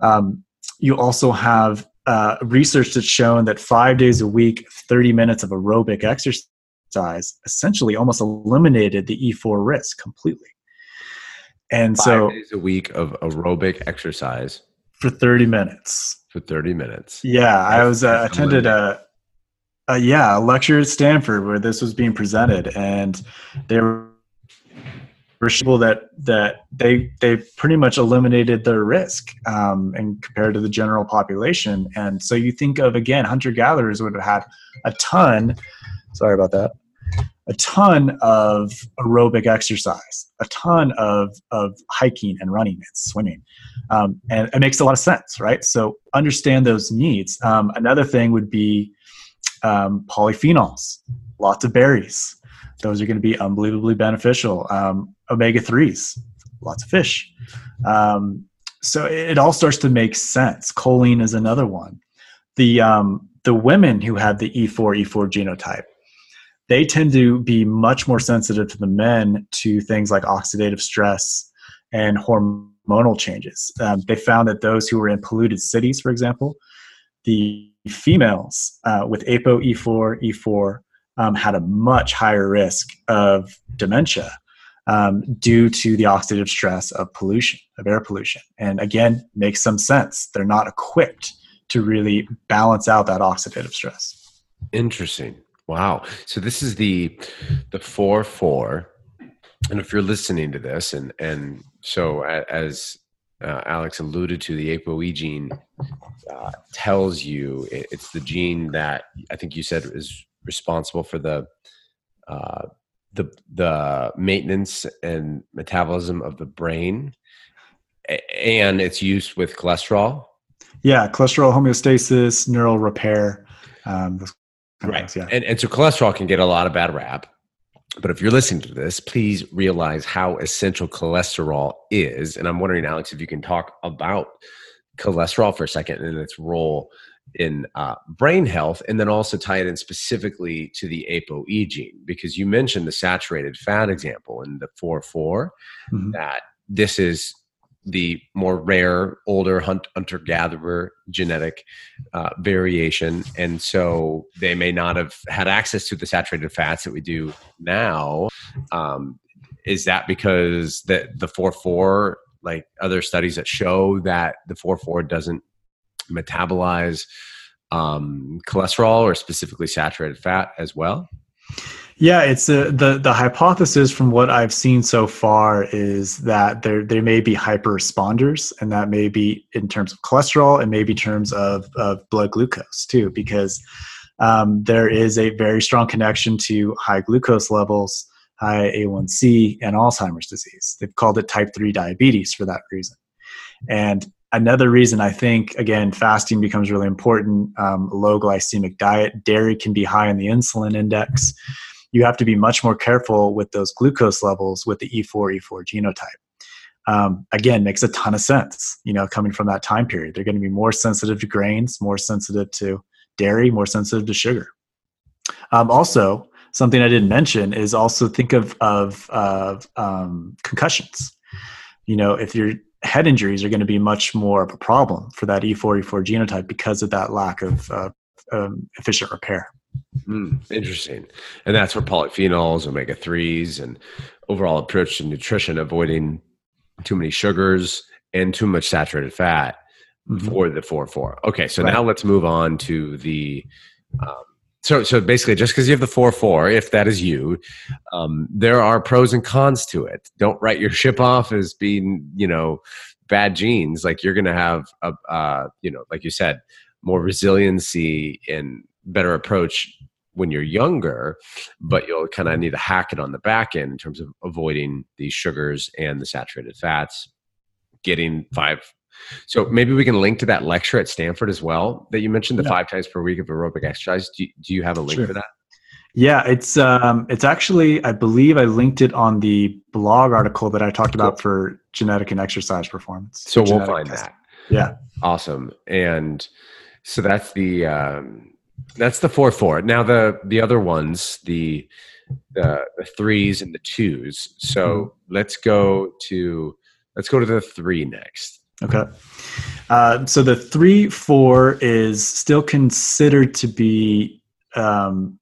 Um, you also have uh, research that's shown that five days a week, 30 minutes of aerobic exercise essentially almost eliminated the E4 risk completely. And Five so days a week of aerobic exercise for 30 minutes. for 30 minutes. Yeah, I was uh, attended a, a yeah a lecture at Stanford where this was being presented, and they were were people that that they they pretty much eliminated their risk um, and compared to the general population. And so you think of again hunter gatherers would have had a ton. Sorry about that. A ton of aerobic exercise, a ton of of hiking and running and swimming um, and it makes a lot of sense, right? So understand those needs. Um, another thing would be um, polyphenols, lots of berries. Those are going to be unbelievably beneficial. Um, Omega threes, lots of fish. Um, so it, it all starts to make sense. Choline is another one. The um, the women who have the E E4 E4 genotype, they tend to be much more sensitive to the men to things like oxidative stress and hormonal changes. Um, they found that those who were in polluted cities, for example, the females uh, with APO E4 E4 um, had a much higher risk of dementia um, due to the oxidative stress of pollution, of air pollution. And again, makes some sense. They're not equipped to really balance out that oxidative stress. Interesting. Wow. So this is the the four four, and if you're listening to this, and and so as uh, Alex alluded to, the ApoE gene uh, tells you it, it's the gene that I think you said is responsible for the uh, the the maintenance and metabolism of the brain, and it's used with cholesterol. Yeah, cholesterol homeostasis, neural repair. Um, those kind of Right. things, yeah. And, and so cholesterol can get a lot of bad rap. But if you're listening to this, please realize how essential cholesterol is. And I'm wondering, Alex, if you can talk about cholesterol for a second and its role in uh, brain health, and then also tie it in specifically to the ApoE gene, because you mentioned the saturated fat example in the 4 4, Mhm. that this is the more rare, older hunt, hunter gatherer genetic uh, variation. And so they may not have had access to the saturated fats that we do now. Um, is that because the, the 4 4, like other studies that show that the 4 4 doesn't metabolize um, cholesterol or specifically saturated fat as well? Yeah, it's a, the the hypothesis from what I've seen so far is that there there may be hyper responders, and that may be in terms of cholesterol and maybe in terms of, of blood glucose too, because um, there is a very strong connection to high glucose levels, high A1C, and Alzheimer's disease. They've called it type three diabetes for that reason. And another reason I think again fasting becomes really important. Um, low glycemic diet, dairy can be high in the insulin index you have to be much more careful with those glucose levels with the E4 E4 genotype. Um, again, makes a ton of sense. You know, coming from that time period, they're going to be more sensitive to grains, more sensitive to dairy, more sensitive to sugar. Um, also, something I didn't mention is also think of of, of um, concussions. You know, if your head injuries are going to be much more of a problem for that E4 E4 genotype because of that lack of uh, um, efficient repair. Mm, interesting. And that's where polyphenols, omega 3s, and overall approach to nutrition, avoiding too many sugars and too much saturated fat Mhm. for the 4 4. Okay, so Right. now let's move on to the. Um, so, so basically, just because you have the 4 4, if that is you, um, there are pros and cons to it. Don't write your [laughs] ship off as being, you know, bad genes. Like you're to have, a, uh, you know, like you said, more resiliency and better approach when you're younger, but you'll kind of need to hack it on the back end in terms of avoiding these sugars and the saturated fats, getting five. So maybe we can link to that lecture at Stanford as well that you mentioned, the Yeah. five times per week of aerobic exercise. Do you, do you have a link Sure. for that? Yeah, it's um, it's actually I believe I linked it on the blog article that I talked about for genetic and exercise performance. So we'll find testing. that. Yeah, Awesome. And so that's the um, that's the four four. Now the the other ones, the the, the threes and the twos. So let's go to let's go to the three next. Okay. Uh, so the three four is still considered to be um,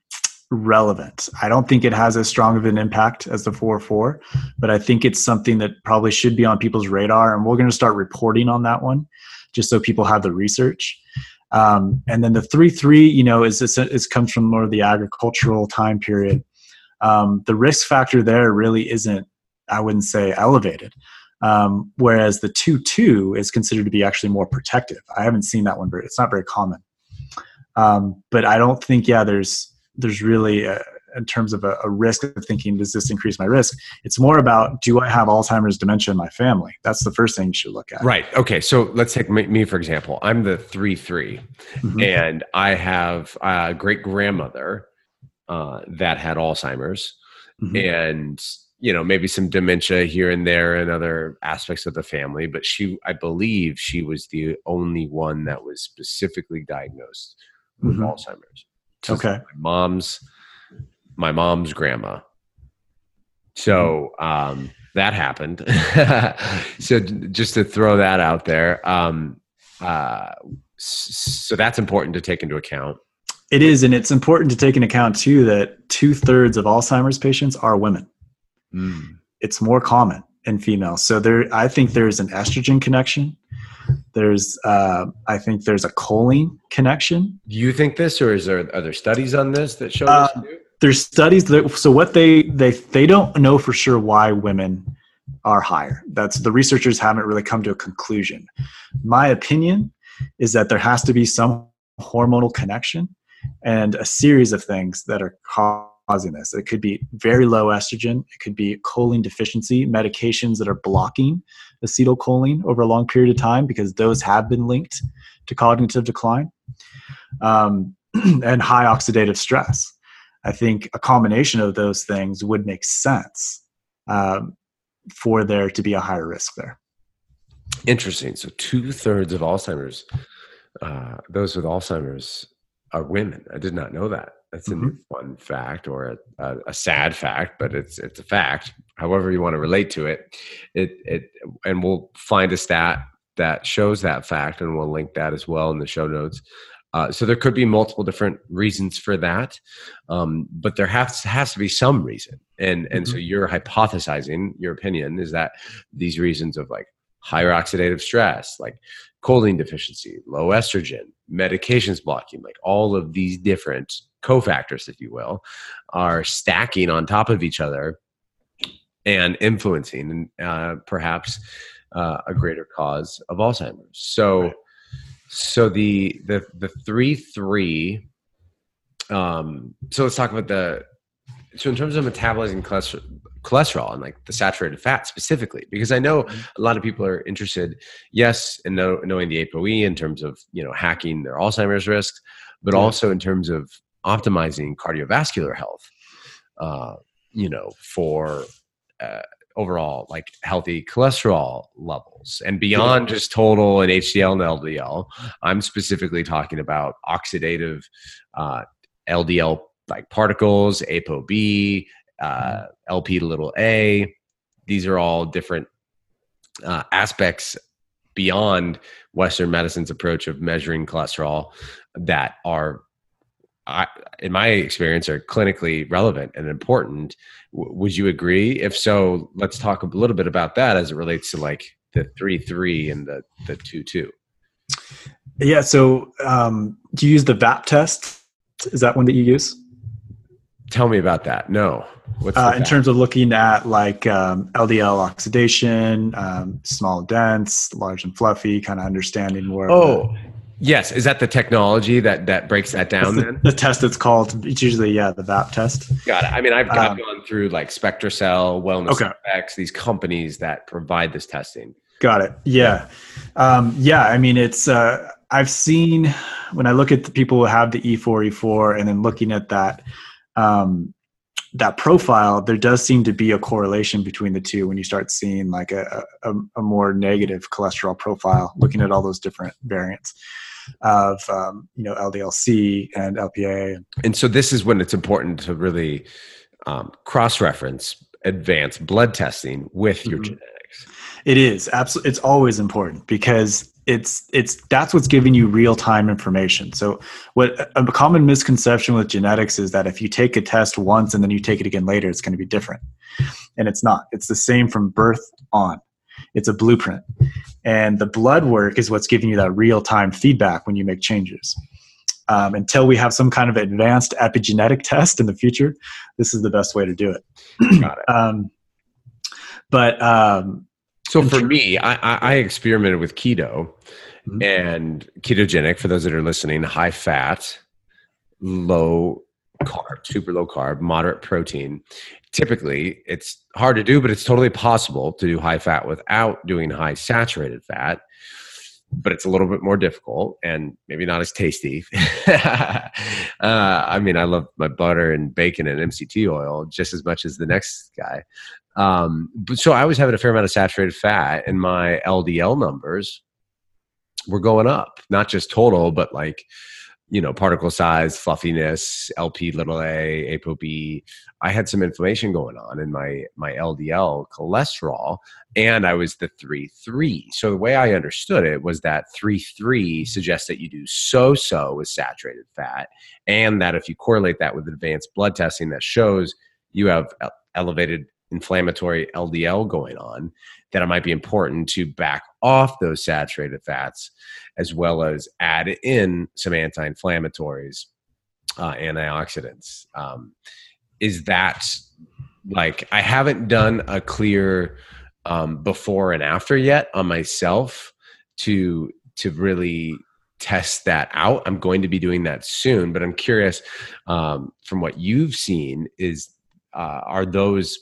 relevant. I don't think it has as strong of an impact as the 4-4, but I think it's something that probably should be on people's radar, and we're going to start reporting on that one, just so people have the research. Um, and then the 3-3, you know, is is comes from more of the agricultural time period. Um, the risk factor there really isn't, I wouldn't say, elevated. Um, whereas the 2-2 is considered to be actually more protective. I haven't seen that one, but it's not very common. Um, but I don't think, yeah, there's there's really a, in terms of a, a, risk of thinking, does this increase my risk? It's more about, do I have Alzheimer's dementia in my family? That's the first thing you should look at. Right. Okay. So let's take me, for example. I'm the 3 3, mm-hmm. and I have a great grandmother uh, that had Alzheimer's. Mm-hmm. And you know maybe some dementia here and there and other aspects of the family but she i believe she was the only one that was specifically diagnosed with mm-hmm. alzheimer's okay. My mom's my mom's grandma. So um, that happened. [laughs] so just to throw that out there, um, uh, so that's important to take into account. It is, and it's important to take into account too that two thirds of Alzheimer's patients are women. Mm. It's more common in females. So there, I think there is an estrogen connection there's, uh, I think there's a choline connection. Do you think this, or is there other studies on this that show uh, this? There's studies that so what they they they don't know for sure why women are higher. That's the researchers haven't really come to a conclusion. My opinion is that there has to be some hormonal connection and a series of things that are causing this. It could be very low estrogen, it could be choline deficiency, medications that are blocking acetylcholine over a long period of time because those have been linked to cognitive decline um, [clears throat] and high oxidative stress. I think a combination of those things would make sense um, for there to be a higher risk there. Interesting. So two thirds of Alzheimer's, uh, those with Alzheimer's, are women. I did not know that. That's mm-hmm. a fun fact or a, a, a, sad fact, but it's it's a fact. However you want to relate to it, it it and we'll find a stat that shows that fact, and we'll link that as well in the show notes. Uh, so there could be multiple different reasons for that, um, but there has has to be some reason. And and mm-hmm. so you're hypothesizing your opinion is that these reasons of like higher oxidative stress, like choline deficiency, low estrogen, medications blocking, like all of these different cofactors, if you will, are stacking on top of each other and influencing uh, perhaps uh, a greater cause of Alzheimer's. So, right. so the the the three three. Um, so let's talk about the. So in terms of metabolizing cholesterol, cholesterol and like the saturated fat specifically, because I know mm-hmm. a lot of people are interested, yes, in know, knowing the ApoE in terms of you know hacking their Alzheimer's risks, but also in terms of optimizing cardiovascular health, uh, you know, for uh, overall like healthy cholesterol levels and beyond just total and HDL and LDL. I'm specifically talking about oxidative uh, LDL like particles, ApoB, uh, mm-hmm. LP to little a. These are all different uh, aspects beyond Western medicine's approach of measuring cholesterol that are I, in my experience, are clinically relevant and important. W- would you agree? If so, let's talk a little bit about that as it relates to like the three three and the the two two. Yeah. So, um, do you use the VAP test? Is that one that you use? Tell me about that. No. Uh, in terms of looking at like um, LDL oxidation, um, small, dense, large, and fluffy, kind of understanding where. Oh, Yes, is that the technology that that breaks that down? The, then the test it's called. It's usually yeah the VAP test. Got it. I mean, I've, um, gone through like SpectraCell, Wellness okay. FX, these companies that provide this testing. Got it. Yeah, um, yeah. I mean, it's uh, I've seen when I look at the people who have the E4 E4, and then looking at that um, that profile, there does seem to be a correlation between the two when you start seeing like a, a, a more negative cholesterol profile, looking at all those different variants of um, you know LDLC and LPA. And so this is when it's important to really um, cross-reference advanced blood testing with your mm-hmm. genetics. It is absolutely. It's always important because it's it's that's what's giving you real time information. So what a common misconception with genetics is that if you take a test once and then you take it again later, it's going to be different, and it's not. It's the same from birth on. It's a blueprint, and the blood work is what's giving you that real time feedback when you make changes. Um, until we have some kind of advanced epigenetic test in the future, this is the best way to do it. Got it. [clears throat] Um, but um, so for me, I, I, experimented with keto Mhm. and ketogenic. For those that are listening, high fat, low carb, super low carb, moderate protein. Typically, it's hard to do, but it's totally possible to do high fat without doing high saturated fat. But it's a little bit more difficult and maybe not as tasty. [laughs] uh, I mean, I love my butter and bacon and MCT oil just as much as the next guy. Um, but so I was having a fair amount of saturated fat, and my LDL numbers were going up, not just total, but like you know particle size, fluffiness, LP little a, ApoB. I had some inflammation going on in my my LDL cholesterol, and I was the three three. So the way I understood it was that three three suggests that you do so so with saturated fat, and that if you correlate that with advanced blood testing that shows you have elevated inflammatory LDL going on, that it might be important to back off those saturated fats as well as add in some anti inflammatories, uh, antioxidants. Um, is that like, I haven't done a clear um, before and after yet on myself to to really test that out i'm going to be doing that soon but i'm curious um, from what you've seen is uh, are those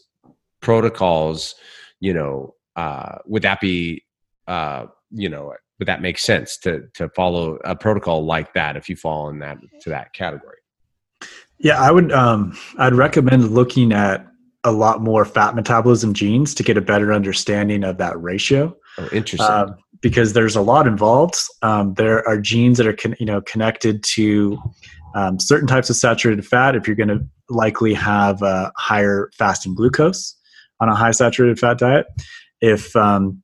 protocols you know uh, would that be uh, you know would that make sense to to follow a protocol like that if you fall in that to that category Yeah, I would. Um, I'd recommend looking at a lot more fat metabolism genes to get a better understanding of that ratio. oh interesting Um, because there's a lot involved. Um, there are genes that are con- you know connected to um, certain types of saturated fat. If you're going to likely have a higher fasting glucose on a high saturated fat diet, if um,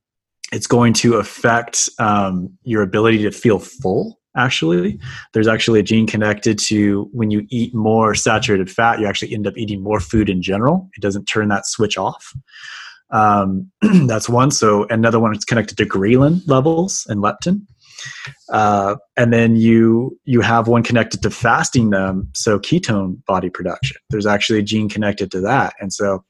it's going to affect um, your ability to feel full. Actually, there's actually a gene connected to when you eat more saturated fat, you actually end up eating more food in general. It doesn't turn that switch off. Um, [clears throat] that's one. So another one is connected to ghrelin levels and leptin. Uh, and then you you have one connected to fasting them, so ketone body production. There's actually a gene connected to that, and so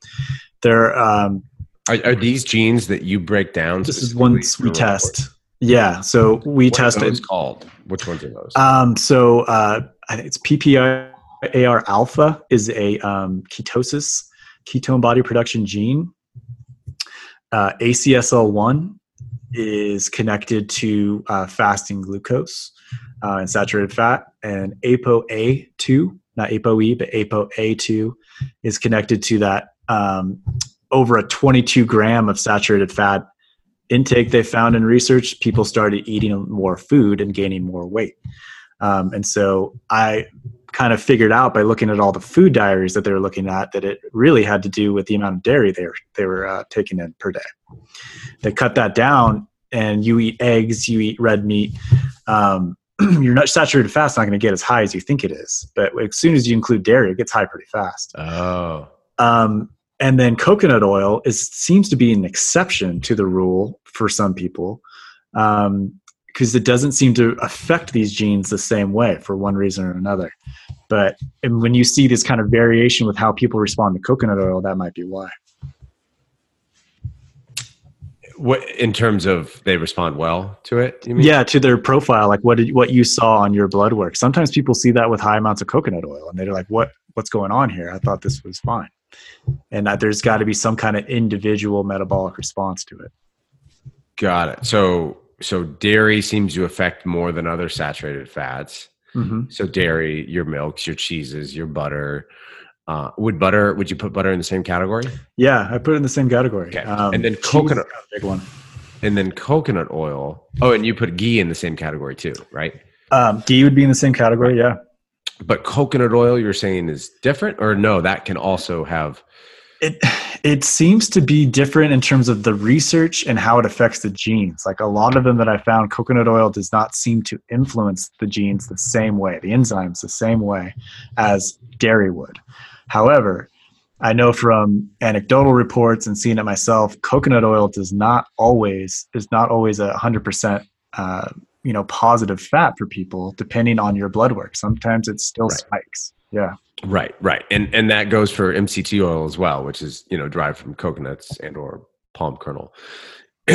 there. Um, are, are these genes that you break down this is ones we for report? test. Yeah, so we What tested. those called which ones are those Um, so uh, I think it's PPAR alpha is a um, ketosis ketone body production gene. Uh, ACSL1 is connected to uh, fasting glucose uh, and saturated fat, and ApoA2, not ApoE, but ApoA2 is connected to that um, over a 22 gram of saturated fat intake they found in research, people started eating more food and gaining more weight. Um, and so I kind of figured out by looking at all the food diaries that they were looking at that it really had to do with the amount of dairy they were, they were uh, taking in per day. They cut that down, and you eat eggs, you eat red meat. Um, [clears throat] your nut saturated fat's not going to get as high as you think it is, but as soon as you include dairy, it gets high pretty fast. oh Um, and then coconut oil is seems to be an exception to the rule for some people because it doesn't seem to affect these genes the same way for one reason or another. But and when you see this kind of variation with how people respond to coconut oil, that might be why. what in terms of they respond well to it you mean Yeah, to their profile, like what did what you saw on your blood work. Sometimes people see that with high amounts of coconut oil, and they're like, "What what's going on here? I thought this was fine." And that there's got to be some kind of individual metabolic response to it. got it so so dairy seems to affect more than other saturated fats hmm so dairy your milks your cheeses your butter uh, would butter would you put butter in the same category Yeah, I put it in the same category. Um, And then coconut- big one. and then coconut oil oh and you put ghee in the same category too right Um, ghee would be in the same category. Yeah. but coconut oil you're saying is different or no that can also have It it seems to be different in terms of the research and how it affects the genes. Like a lot of them that I found, coconut oil does not seem to influence the genes the same way, the enzymes the same way as dairy would. However, I know from anecdotal reports and seeing it myself, coconut oil does not always is not always a hundred percent uh, you know positive fat for people, depending on your blood work. Sometimes it still right. spikes. Yeah. Right, right, and and that goes for MCT oil as well, which is you know derived from coconuts and or palm kernel. [clears throat]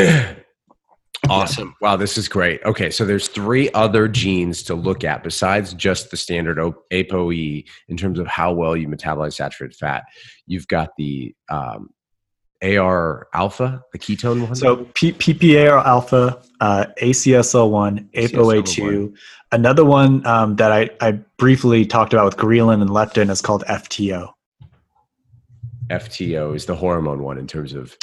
awesome! Wow, this is great. Okay, so there's three other genes to look at besides just the standard ApoE in terms of how well you metabolize saturated fat. You've got the um, AR alpha, the ketone one? So P- PPAR alpha, uh, ACSL1, ApoA2. Another one um, that I, I briefly talked about with ghrelin and leptin is called FTO. FTO is the hormone one in terms of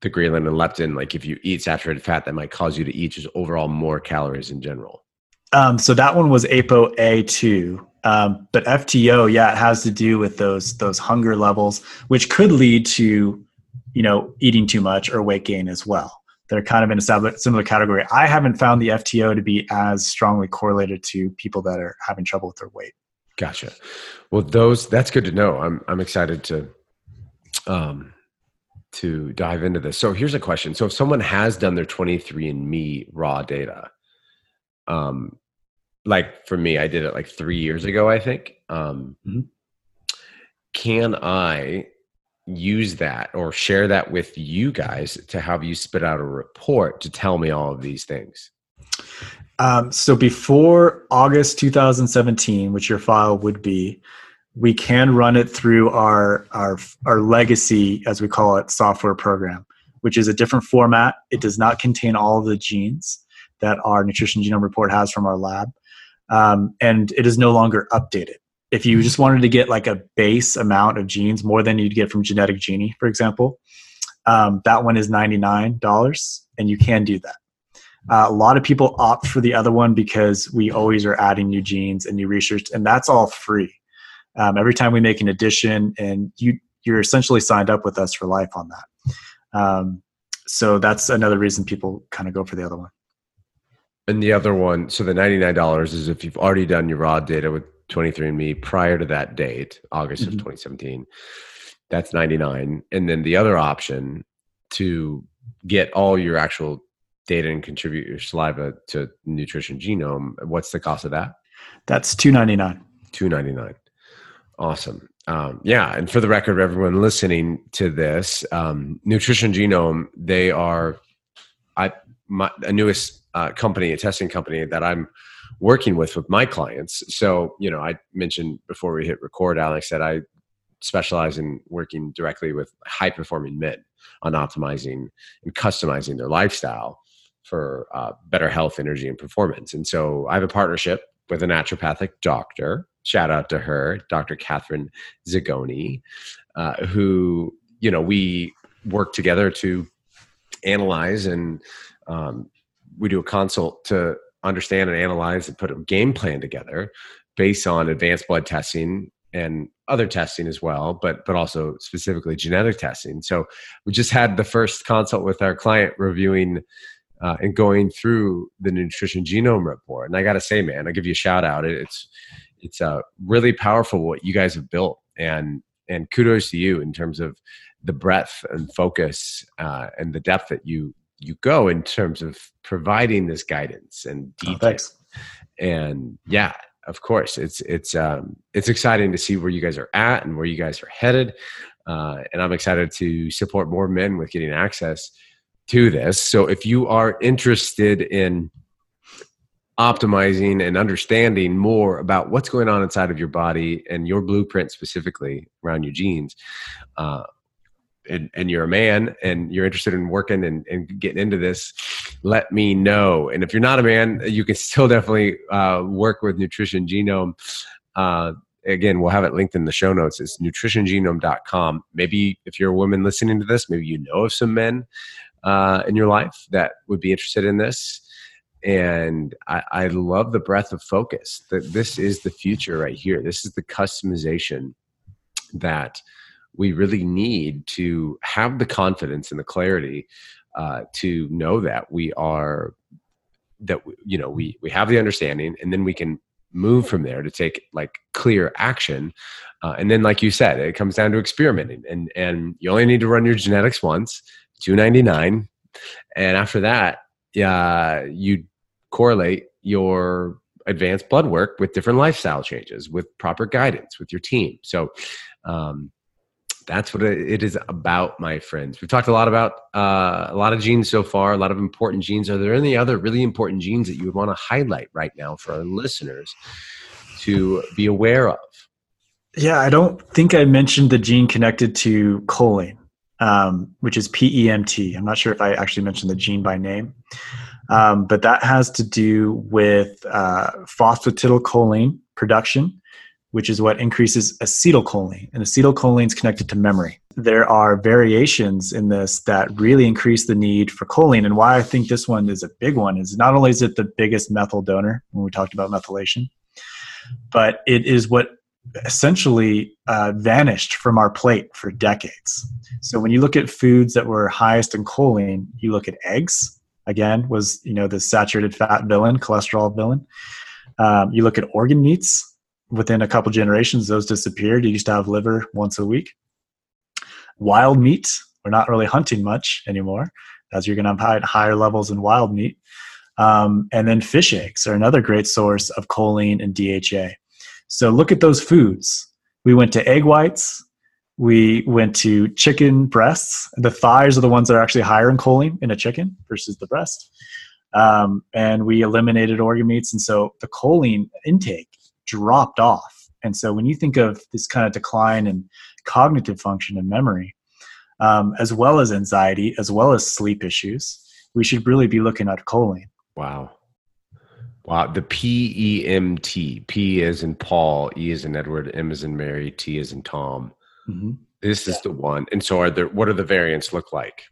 the ghrelin and leptin. Like if you eat saturated fat, that might cause you to eat just overall more calories in general. Um, so that one was ApoA2. Um, but FTO, yeah, it has to do with those those hunger levels, which could lead to you know, eating too much or weight gain as well. They're kind of in a similar category. I haven't found the FTO to be as strongly correlated to people that are having trouble with their weight. Gotcha. Well, those that's good to know. I'm I'm excited to um to dive into this. So here's a question. So if someone has done their 23andMe raw data, um, like for me, I did it like three years ago, I think. Um, mm-hmm. Can I use that or share that with you guys to have you spit out a report to tell me all of these things? Um, so before August 2017, which your file would be, we can run it through our our our legacy, as we call it, software program, which is a different format. It does not contain all of the genes that our nutrition genome report has from our lab, um, and it is no longer updated if you just wanted to get like a base amount of genes more than you'd get from genetic genie for example um, that one is $99 and you can do that. Uh, a lot of people opt for the other one because we always are adding new genes and new research and that's all free. Um, every time we make an addition and you you're essentially signed up with us for life on that. Um, so that's another reason people kind of go for the other one. And the other one so the $99 is if you've already done your raw data with 23andMe prior to that date, August mm-hmm. of 2017. That's 99. And then the other option to get all your actual data and contribute your saliva to nutrition genome, what's the cost of that? That's 299. 299. Awesome. Um, yeah, and for the record, everyone listening to this, um, Nutrition Genome, they are I my a newest uh, company, a testing company that I'm working with with my clients. So, you know, I mentioned before we hit record, Alex, that I specialize in working directly with high performing men on optimizing and customizing their lifestyle for uh, better health, energy, and performance. And so I have a partnership with a naturopathic doctor. Shout out to her, Dr. Catherine Zagoni, uh, who, you know, we work together to analyze and um, we do a consult to understand and analyze and put a game plan together based on advanced blood testing and other testing as well, but but also specifically genetic testing. So we just had the first consult with our client reviewing uh, and going through the nutrition genome report. And I got to say, man, I give you a shout out. It's it's uh, really powerful what you guys have built, and and kudos to you in terms of the breadth and focus uh, and the depth that you you go in terms of providing this guidance and oh, detail. Oh, and yeah, of course, it's it's um, it's exciting to see where you guys are at and where you guys are headed. Uh, and I'm excited to support more men with getting access to this. So if you are interested in optimizing and understanding more about what's going on inside of your body and your blueprint specifically around your genes, uh, and, and you're a man and you're interested in working and, and getting into this, let me know. And if you're not a man, you can still definitely uh, work with Nutrition Genome. Uh, again, we'll have it linked in the show notes. It's nutritiongenome.com. Maybe if you're a woman listening to this, maybe you know of some men uh, in your life that would be interested in this. And I, I love the breadth of focus that this is the future right here. This is the customization that we really need to have the confidence and the clarity uh, to know that we are that you know we we have the understanding and then we can move from there to take like clear action uh, and then like you said it comes down to experimenting and and you only need to run your genetics once 299 and after that yeah you correlate your advanced blood work with different lifestyle changes with proper guidance with your team so um, that's what it is about, my friends. We've talked a lot about uh, a lot of genes so far, a lot of important genes. Are there any other really important genes that you would want to highlight right now for our listeners to be aware of? Yeah, I don't think I mentioned the gene connected to choline, um, which is PEMT. I'm not sure if I actually mentioned the gene by name, um, but that has to do with uh, phosphatidylcholine production which is what increases acetylcholine. And acetylcholine is connected to memory. There are variations in this that really increase the need for choline. And why I think this one is a big one is not only is it the biggest methyl donor when we talked about methylation, but it is what essentially uh, vanished from our plate for decades. So when you look at foods that were highest in choline, you look at eggs. Again, was you know the saturated fat villain, cholesterol villain. Um, you look at organ meats, within a couple generations, those disappeared. You used to have liver once a week. Wild meat, we're not really hunting much anymore, as you're going to have higher levels in wild meat. Um, and then fish eggs are another great source of choline and DHA. So look at those foods. We went to egg whites. We went to chicken breasts. The thighs are the ones that are actually higher in choline in a chicken versus the breast. Um, and we eliminated organ meats. And so the choline intake dropped off. And so when you think of this kind of decline in cognitive function and memory, um, as well as anxiety, as well as sleep issues, we should really be looking at choline. Wow. Wow. The P E M T. P is in Paul, E is in Edward, M is in Mary, T is in Tom. Mm-hmm. This is the one. And so are there what are the variants look like?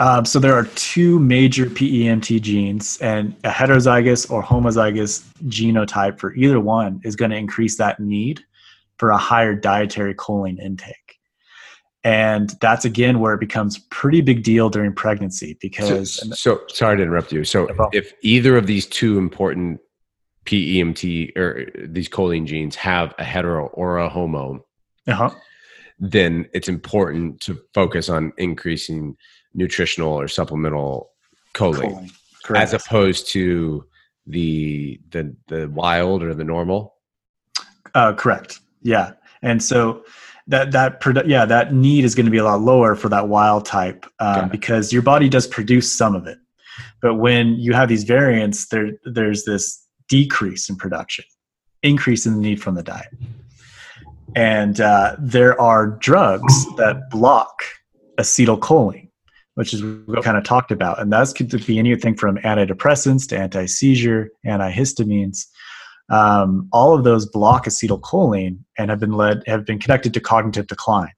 Um, so there are two major PEMT genes, and a heterozygous or homozygous genotype for either one is going to increase that need for a higher dietary choline intake. And that's again where it becomes pretty big deal during pregnancy because. So, so sorry to interrupt you. So no if either of these two important PEMT or these choline genes have a hetero or a homo, uh-huh. then it's important to focus on increasing nutritional or supplemental choline, choline. as opposed to the the the wild or the normal? Uh, correct. Yeah. And so that that produ- yeah that need is going to be a lot lower for that wild type um, because your body does produce some of it. But when you have these variants there there's this decrease in production increase in the need from the diet. And uh, there are drugs that block acetylcholine which is what we kind of talked about. And that could be anything from antidepressants to anti-seizure, antihistamines. Um, all of those block acetylcholine and have been led have been connected to cognitive decline.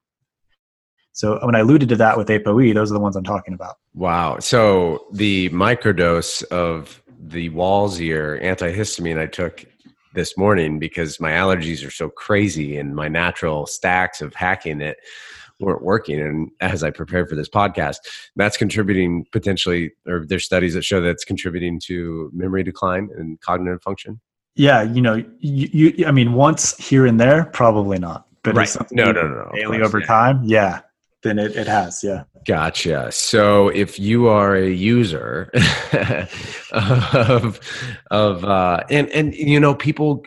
So when I alluded to that with ApoE, those are the ones I'm talking about. Wow. So the microdose of the Walzier antihistamine I took this morning because my allergies are so crazy and my natural stacks of hacking it weren't working. And as I prepared for this podcast, that's contributing potentially, or there's studies that show that's contributing to memory decline and cognitive function. Yeah, you know, you, you I mean, once here and there, probably not. But right. no, no, no, no. Daily course, over yeah. time, yeah. Then it, it has, yeah. Gotcha. So if you are a user [laughs] of of uh and and you know people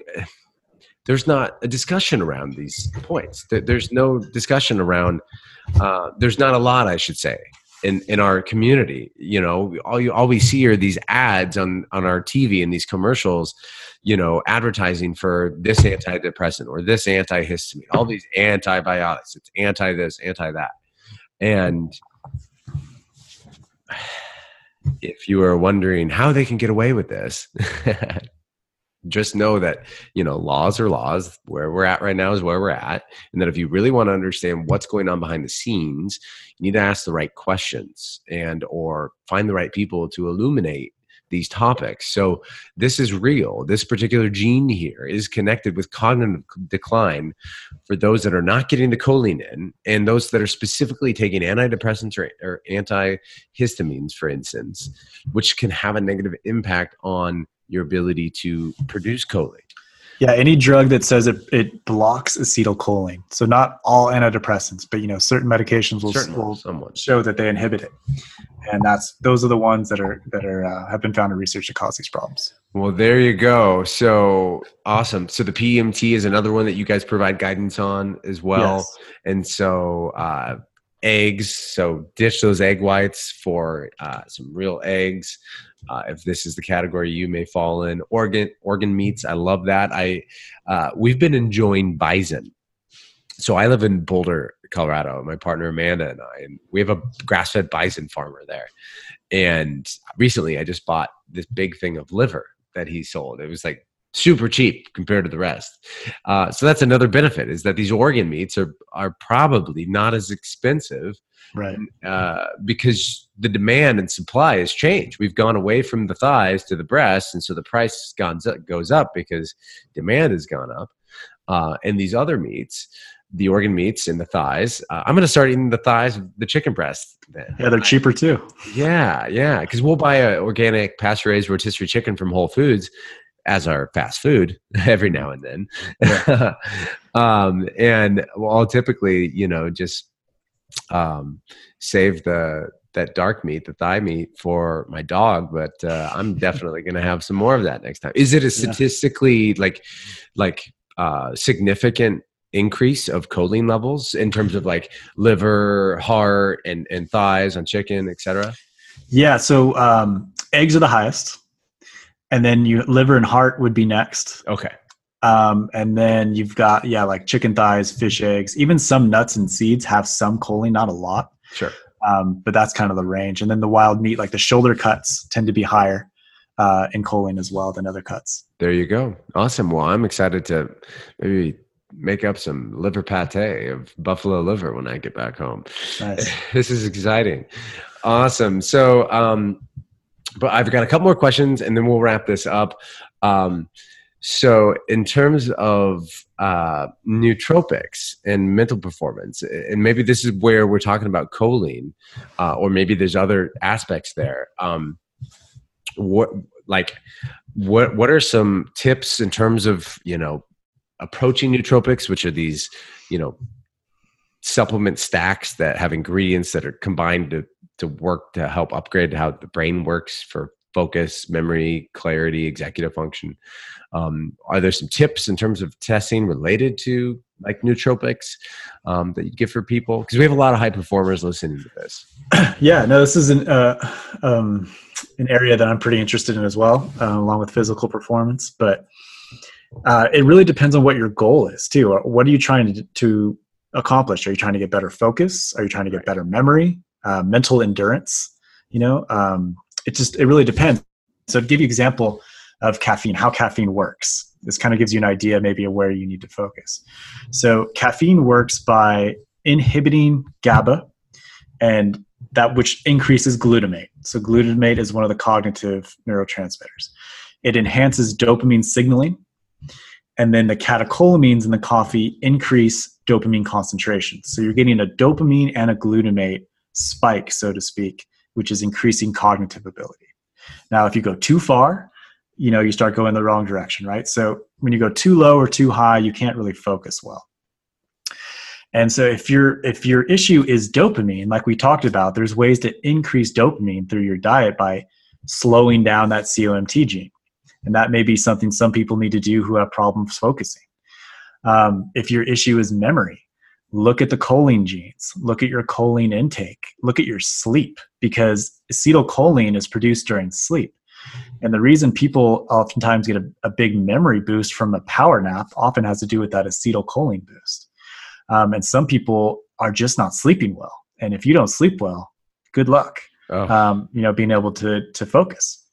there's not a discussion around these points. There's no discussion around. Uh, there's not a lot, I should say, in in our community. You know, all you all we see are these ads on on our TV and these commercials. You know, advertising for this antidepressant or this antihistamine, all these antibiotics. It's anti this, anti that, and [sighs] if you are wondering how they can get away with this [laughs] just know that you know laws are laws where we're at right now is where we're at and that if you really want to understand what's going on behind the scenes you need to ask the right questions and or find the right people to illuminate these topics. So this is real. This particular gene here is connected with cognitive decline for those that are not getting the choline in and those that are specifically taking antidepressants or, or antihistamines, for instance, which can have a negative impact on your ability to produce choline. Yeah, any drug that says it, it blocks acetylcholine. So not all antidepressants, but you know certain medications will, will show that they inhibit it, and that's those are the ones that are that are uh, have been found in research to cause these problems. Well, there you go. So awesome. So the PMT is another one that you guys provide guidance on as well, yes. and so. Uh, eggs so ditch those egg whites for uh, some real eggs uh, if this is the category you may fall in. Organ organ meats, I love that. I uh, we've been enjoying bison. So I live in Boulder, Colorado. My partner Amanda and I, and we have a grass-fed bison farmer there. And recently, I just bought this big thing of liver that he sold. It was like super cheap compared to the rest. Uh, so that's another benefit is that these organ meats are are probably not as expensive right uh, because the demand and supply has changed we've gone away from the thighs to the breasts and so the price gone, goes up because demand has gone up uh, and these other meats the organ meats and the thighs uh, i'm going to start eating the thighs of the chicken breast then. yeah they're cheaper too yeah yeah because we'll buy an organic pasture raised rotisserie chicken from whole foods as our fast food [laughs] every now and then yeah. [laughs] um, and well I'll typically you know just um, save the that dark meat, the thigh meat, for my dog. But uh, I'm definitely going to have some more of that next time. Is it a statistically yeah. like like uh, significant increase of choline levels in terms of like liver, heart, and and thighs on chicken, etc.? Yeah. So um, eggs are the highest, and then you liver and heart would be next. Okay. Um, and then you've got yeah, like chicken thighs, fish eggs, even some nuts and seeds have some choline, not a lot. Sure. Um, but that's kind of the range. And then the wild meat, like the shoulder cuts, tend to be higher uh, in choline as well than other cuts. There you go. Awesome. Well, I'm excited to maybe make up some liver pate of buffalo liver when I get back home. Nice. [laughs] this is exciting. Awesome. So, um, but I've got a couple more questions and then we'll wrap this up. Um, so, in terms of uh, nootropics and mental performance, and maybe this is where we're talking about choline, uh, or maybe there's other aspects there. Um, what like what what are some tips in terms of you know approaching nootropics, which are these you know supplement stacks that have ingredients that are combined to to work to help upgrade how the brain works for focus, memory, clarity, executive function. Um, are there some tips in terms of testing related to like nootropics um, that you give for people? Because we have a lot of high performers listening to this. [clears throat] Yeah, no, this is an uh, um, an area that I'm pretty interested in as well, uh, along with physical performance. But uh, it really depends on what your goal is too. What are you trying to, to accomplish? Are you trying to get better focus? Are you trying to get better memory, uh, mental endurance? You know, um, it just it really depends. So to give you example of caffeine, how caffeine works. This kind of gives you an idea maybe of where you need to focus. So caffeine works by inhibiting GABA and that which increases glutamate. So glutamate is one of the cognitive neurotransmitters. It enhances dopamine signaling and then the catecholamines in the coffee increase dopamine concentration. So you're getting a dopamine and a glutamate spike, so to speak, which is increasing cognitive ability. Now, if you go too far, you know, you start going the wrong direction, right? So when you go too low or too high, you can't really focus well. And so if your if your issue is dopamine, like we talked about, there's ways to increase dopamine through your diet by slowing down that COMT gene. And that may be something some people need to do who have problems focusing. Um, if your issue is memory, look at the choline genes, look at your choline intake, look at your sleep, because acetylcholine is produced during sleep. And the reason people oftentimes get a, a big memory boost from a power nap often has to do with that acetylcholine boost. Um, and some people are just not sleeping well. And if you don't sleep well, good luck. Oh. Um, you know, being able to to focus.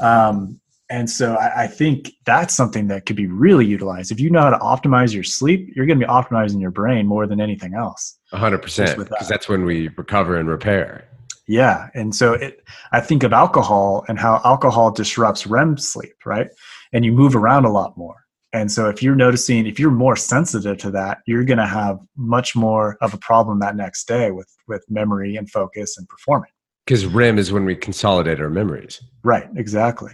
Um, and so I, I, think that's something that could be really utilized. If you know how to optimize your sleep, you're going to be optimizing your brain more than anything else. 100%. Because that's when we recover and repair. Yeah, and so it, I think of alcohol and how alcohol disrupts REM sleep, right? And you move around a lot more. And so if you're noticing, if you're more sensitive to that, you're going to have much more of a problem that next day with with memory and focus and performing. Because REM is when we consolidate our memories. Right. Exactly.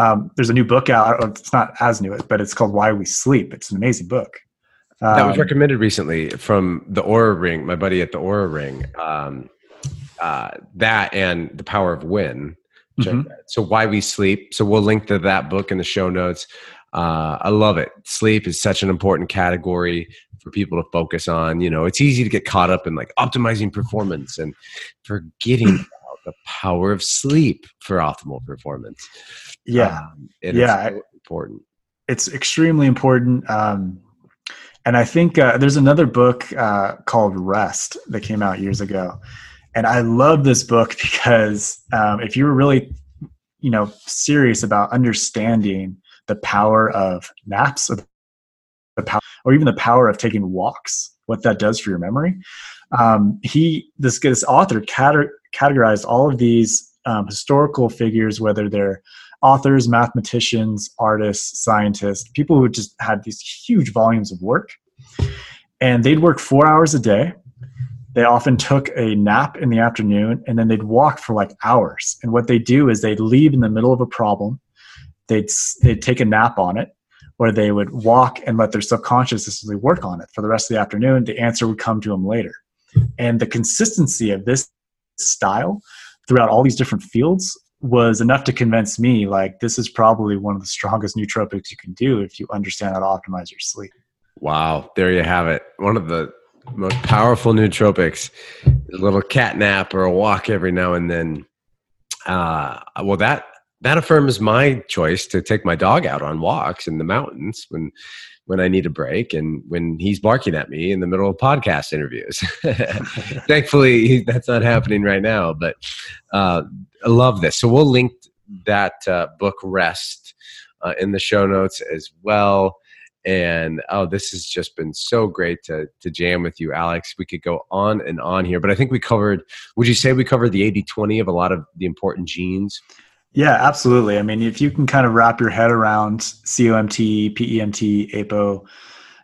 Um, there's a new book out. It's not as new, as, but it's called Why We Sleep. It's an amazing book. Um, that was um, recommended recently from the Oura Ring, my buddy at the Oura Ring. Um, uh, that and the Power of When. Mm-hmm. So why we sleep. So we'll link to that book in the show notes. Uh, I love it. Sleep is such an important category for people to focus on. You know, it's easy to get caught up in like optimizing performance and forgetting [clears throat] the power of sleep for optimal performance. Yeah, um, yeah, so important. It's extremely important. Um, and I think uh, there's another book uh, called Rest that came out years ago, and I love this book [laughs] because um, if you were really, you know, serious about understanding the power of naps, the power, or even the power of taking walks, what that does for your memory, um, he this this author categorized all of these um, historical figures, whether they're authors, mathematicians, artists, scientists, people who just had these huge volumes of work, and they'd work four hours a day they often took a nap in the afternoon and then they'd walk for like hours. And what they do is they'd leave in the middle of a problem, they'd they'd take a nap on it, or they would walk and let their subconscious work on it for the rest of the afternoon. The answer would come to them later. And the consistency of this style throughout all these different fields was enough to convince me like this is probably one of the strongest nootropics you can do if you understand how to optimize your sleep. Wow, there you have it. One of the most powerful nootropics a little cat nap or a walk every now and then uh, well that that affirms my choice to take my dog out on walks in the mountains when when I need a break and when he's barking at me in the middle of podcast interviews. [laughs] Thankfully, that's not happening right now, but uh, I love this. So we'll link that uh, book Rest uh, in the show notes as well and oh this has just been so great to to jam with you alex we could go on and on here but i think we covered would you say we covered the 80-20 of a lot of the important genes yeah absolutely i mean if you can kind of wrap your head around comt pemt apo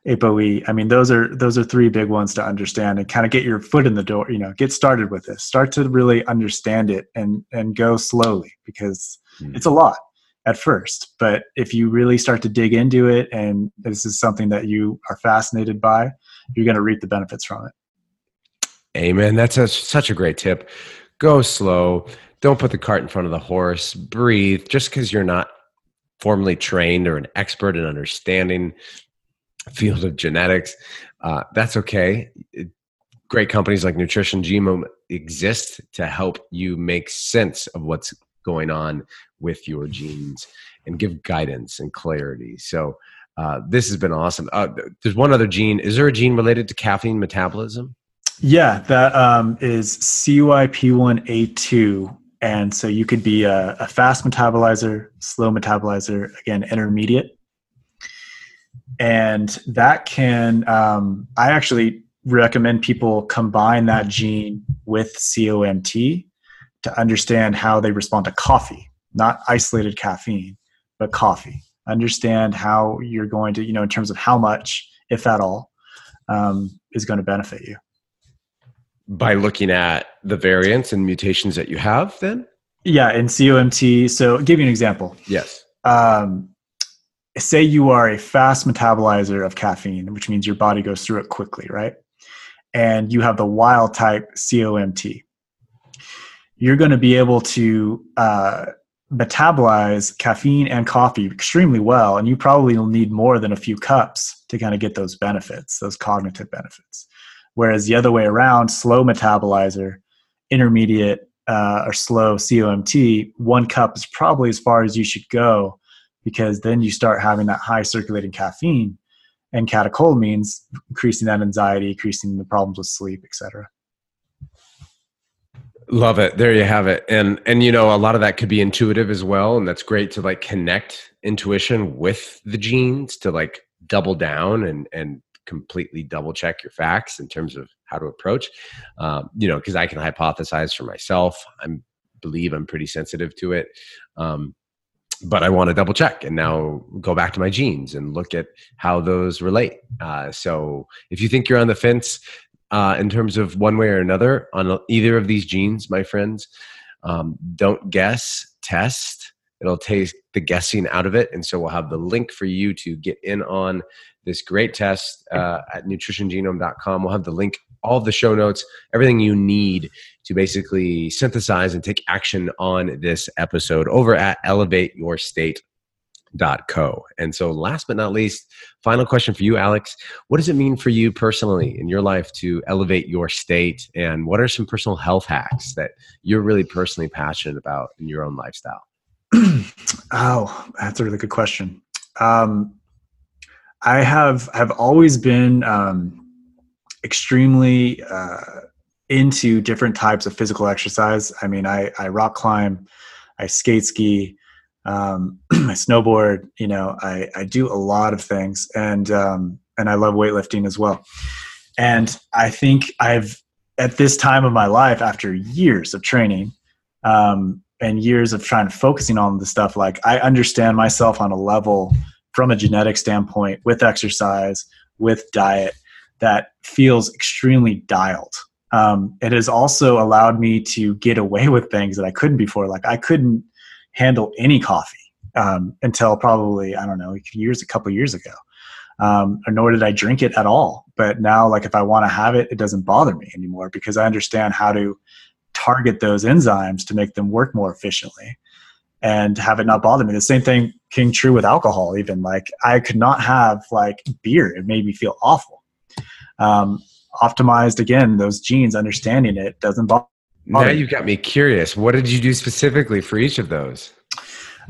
apoe i mean those are those are three big ones to understand and kind of get your foot in the door you know get started with this start to really understand it and and go slowly because mm. it's a lot at first. But if you really start to dig into it and this is something that you are fascinated by, you're going to reap the benefits from it. Amen. That's a, such a great tip. Go slow. Don't put the cart in front of the horse. Breathe. Just because you're not formally trained or an expert in understanding field of genetics, uh, that's okay. It, great companies like Nutrition Genome exist to help you make sense of what's going on with your genes and give guidance and clarity. So uh, this has been awesome. Uh, there's one other gene. Is there a gene related to caffeine metabolism? Yeah, that um, is CYP1A2. And so you could be a, a fast metabolizer, slow metabolizer, again, intermediate. And that can, um, I actually recommend people combine that gene with COMT to understand how they respond to coffee, not isolated caffeine, but coffee. Understand how you're going to, you know, in terms of how much, if at all, um, is going to benefit you. By looking at the variants and mutations that you have, then? Yeah, in COMT. So, I'll give you an example. Yes. Um, say you are a fast metabolizer of caffeine, which means your body goes through it quickly, right? And you have the wild type COMT you're going to be able to uh, metabolize caffeine and coffee extremely well, and you probably will need more than a few cups to kind of get those benefits, those cognitive benefits. Whereas the other way around, slow metabolizer, intermediate uh, or slow COMT, one cup is probably as far as you should go because then you start having that high circulating caffeine and catecholamines, increasing that anxiety, increasing the problems with sleep, etc. Love it. There you have it. And and you know, a lot of that could be intuitive as well. And that's great to like connect intuition with the genes to like double down and and completely double check your facts in terms of how to approach. Um, you know, because I can hypothesize for myself. I believe I'm pretty sensitive to it. Um, but I want to double check and now go back to my genes and look at how those relate. Uh, so if you think you're on the fence uh, in terms of one way or another on either of these genes, my friends, um, don't guess, test. It'll take the guessing out of it. And so we'll have the link for you to get in on this great test uh, at nutritiongenome.com. We'll have the link, all the show notes, everything you need to basically synthesize and take action on this episode over at elevateyourstate.co. And so, last but not least, final question for you, Alex. What does it mean for you personally in your life to elevate your state? And what are some personal health hacks that you're really personally passionate about in your own lifestyle? [clears throat] oh, that's a really good question. Um, I have have always been um, extremely uh, into different types of physical exercise. I mean, I, I rock climb, I skate ski, um, [clears throat] I snowboard. You know, I, I do a lot of things, and um, and I love weightlifting as well. And I think I've at this time of my life, after years of training um, and years of trying to focusing on the stuff, like I understand myself on a level from a genetic standpoint with exercise, with diet that feels extremely dialed um, it has also allowed me to get away [laughs] with things that I couldn't before. Like I couldn't handle any coffee um, until probably I don't know years, a couple years ago, um, or nor did I drink it at all. But now, like if I want to have it, it doesn't bother me anymore because I understand how to target those enzymes to make them work more efficiently and have it not bother me. The same thing came true with alcohol. Even like I could not have like beer; it made me feel awful. Um, optimized again those genes understanding it doesn't bother now you got me curious what did you do specifically for each of those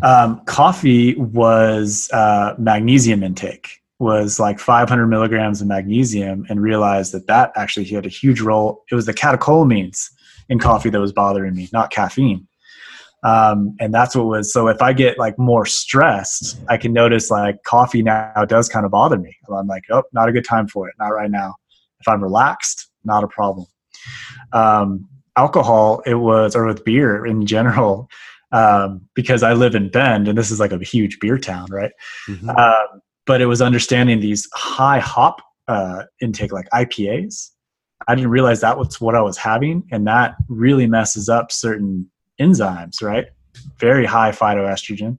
um, coffee was uh, magnesium intake was like 500 milligrams of magnesium and realized that that actually had a huge role it was the catecholamines in coffee that was bothering me not caffeine um, and that's what was so if i get like more stressed i can notice like coffee now does kind of bother me i'm like oh not a good time for it not right now if I'm relaxed, not a problem. Um, alcohol, it was, or with beer in general, um, because I live in Bend and this is like a huge beer town, right? Mm-hmm. Uh, but it was understanding these high hop uh, intake, like IPAs. I didn't realize that was what I was having, and that really messes up certain enzymes, right? Very high phytoestrogen,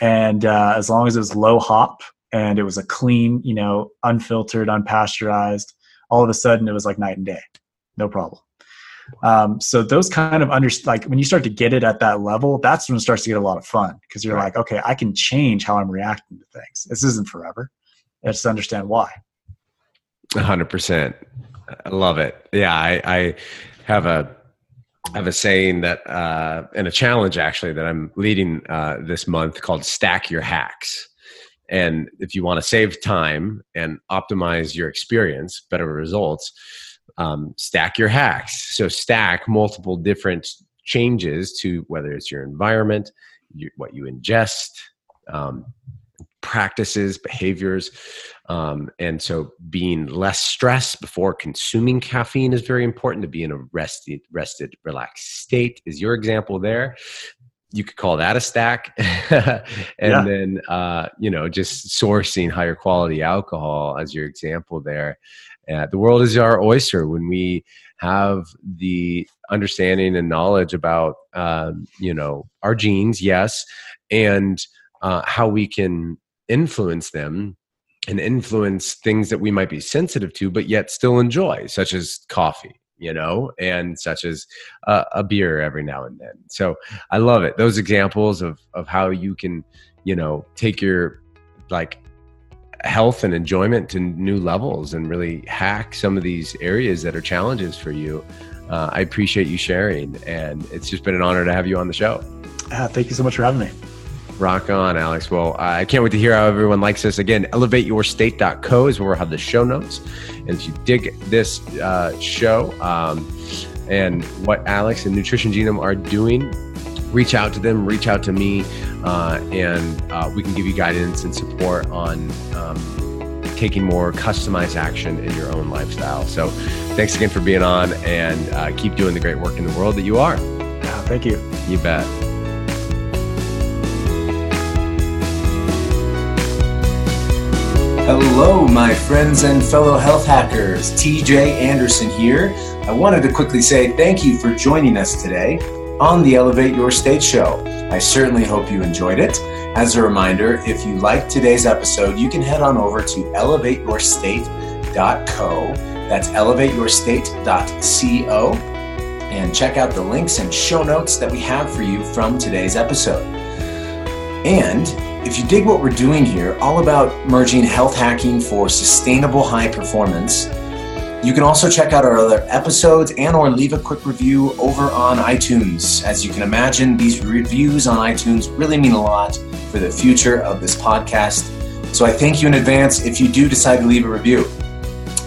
and uh, as long as it was low hop and it was a clean, you know, unfiltered, unpasteurized, all of a sudden it was like night and day. No problem. Um, so those kind of under like when you start to get it at that level that's when it starts to get a lot of fun because you're right. like okay i can change how i'm reacting to things. This isn't forever. I just understand why. 100% i love it. Yeah i, I have a I have a saying that, uh, and a challenge actually that I'm leading uh, this month called "Stack Your Hacks." And if you want to save time and optimize your experience, better results, um, stack your hacks. So stack multiple different changes to whether it's your environment, what you ingest, um, practices, behaviors. Um, and so being less stressed before consuming caffeine is very important. To be in a rested, rested, relaxed state is your example there. You could call that a stack. [laughs] And yeah. then uh, you know just sourcing higher quality alcohol as your example there. Uh, the world is our oyster. When we have the understanding and knowledge about um, you know our genes yes and uh, how we can influence them and influence things that we might be sensitive to but yet still enjoy such as coffee you know, and such as uh, a beer every now and then. So I love it. Those examples of of how you can, you know, take your like health and enjoyment to new levels and really hack some of these areas that are challenges for you. Uh, I appreciate you sharing, and it's just been an honor to have you on the show. Uh, thank you so much for having me. Rock on, Alex. Well, I can't wait to hear how everyone likes this. Again, elevateyourstate.co is where we'll have the show notes. And if you dig this uh, show um, and what Alex and Nutrition Genome are doing, reach out to them, reach out to me, uh, and uh, we can give you guidance and support on um, taking more customized action in your own lifestyle. So, thanks again for being on and uh, keep doing the great work in the world that you are. Thank you. You bet. Hello, my friends and fellow health hackers. TJ Anderson here. I wanted to quickly say thank you for joining us today on the Elevate Your State show. I certainly hope you enjoyed it. As a reminder, if you liked today's episode, you can head on over to elevateyourstate.co. That's elevateyourstate.co and check out the links and show notes that we have for you from today's episode. And if you dig what we're doing here, all about merging health hacking for sustainable high performance, you can also check out our other episodes and or leave a quick review over on iTunes. As you can imagine, these reviews on iTunes really mean a lot for the future of this podcast. So I thank you in advance if you do decide to leave a review.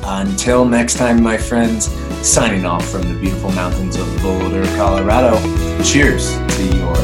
Until next time, my friends, signing off from the beautiful mountains of Boulder, Colorado. Cheers to your